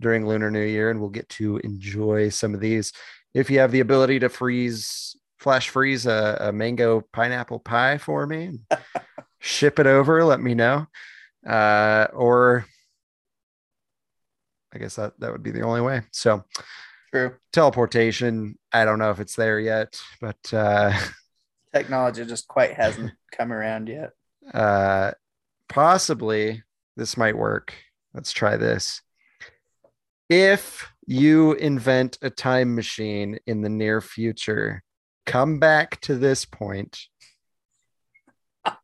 during Lunar New Year and we'll get to enjoy some of these. If you have the ability to freeze flash freeze a, a mango pineapple pie for me ship it over let me know uh or i guess that that would be the only way so True. teleportation i don't know if it's there yet but uh Technology just quite hasn't come around yet. uh possibly this might work let's try this if you invent a time machine in the near future come back to this point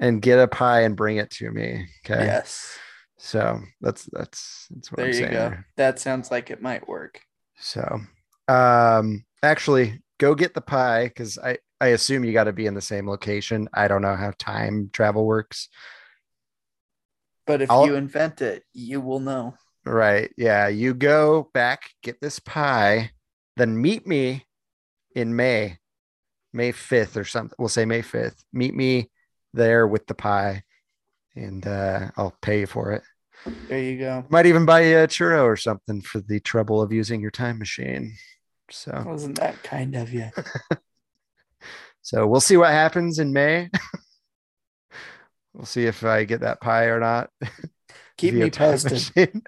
and get a pie and bring it to me okay Yes. so that's that's that's what There i'm you saying go. That sounds like it might work. so um actually go get the pie because i i assume you got to be in the same location i don't know how time travel works But if I'll- you invent it, you will know. Right. Yeah. You go back, get this pie, then meet me in May, May 5th or something. We'll say May 5th. Meet me there with the pie and uh, I'll pay you for it. There you go. Might even buy you a churro or something for the trouble of using your time machine. So, Wasn't that kind of you? so we'll see what happens in May. we'll see if I get that pie or not. Keep me posted.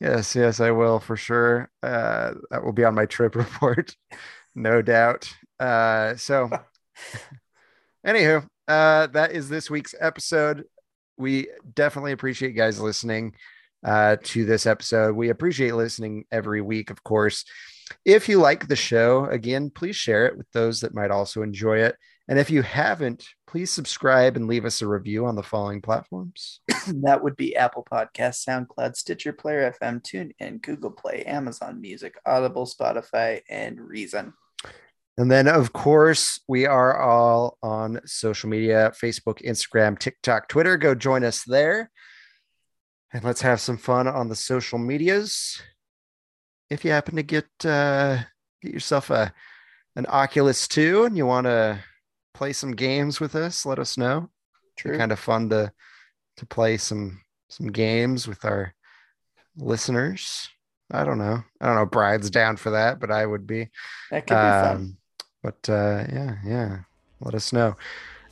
yes, yes, I will for sure. Uh, that will be on my trip report, no doubt. Uh, so, anywho, uh, that is this week's episode. We definitely appreciate you guys listening uh, to this episode. We appreciate listening every week, of course. If you like the show, again, please share it with those that might also enjoy it. And if you haven't, please subscribe and leave us a review on the following platforms. that would be Apple Podcasts, SoundCloud, Stitcher, Player FM, TuneIn, Google Play, Amazon Music, Audible, Spotify, and Reason. And then, of course, we are all on social media Facebook, Instagram, TikTok, Twitter. Go join us there. And let's have some fun on the social medias. If you happen to get uh, get yourself a an Oculus 2 and you want to play some games with us, let us know. True. Kind of fun to to play some some games with our listeners. I don't know. I don't know. Bride's down for that, but I would be. That could be fun. Um, but uh, yeah, yeah, let us know.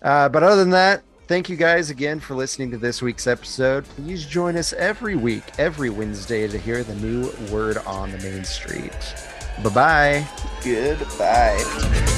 Uh, but other than that, thank you guys again for listening to this week's episode. Please join us every week, every Wednesday, to hear the new word on the main street. Bye bye. Goodbye.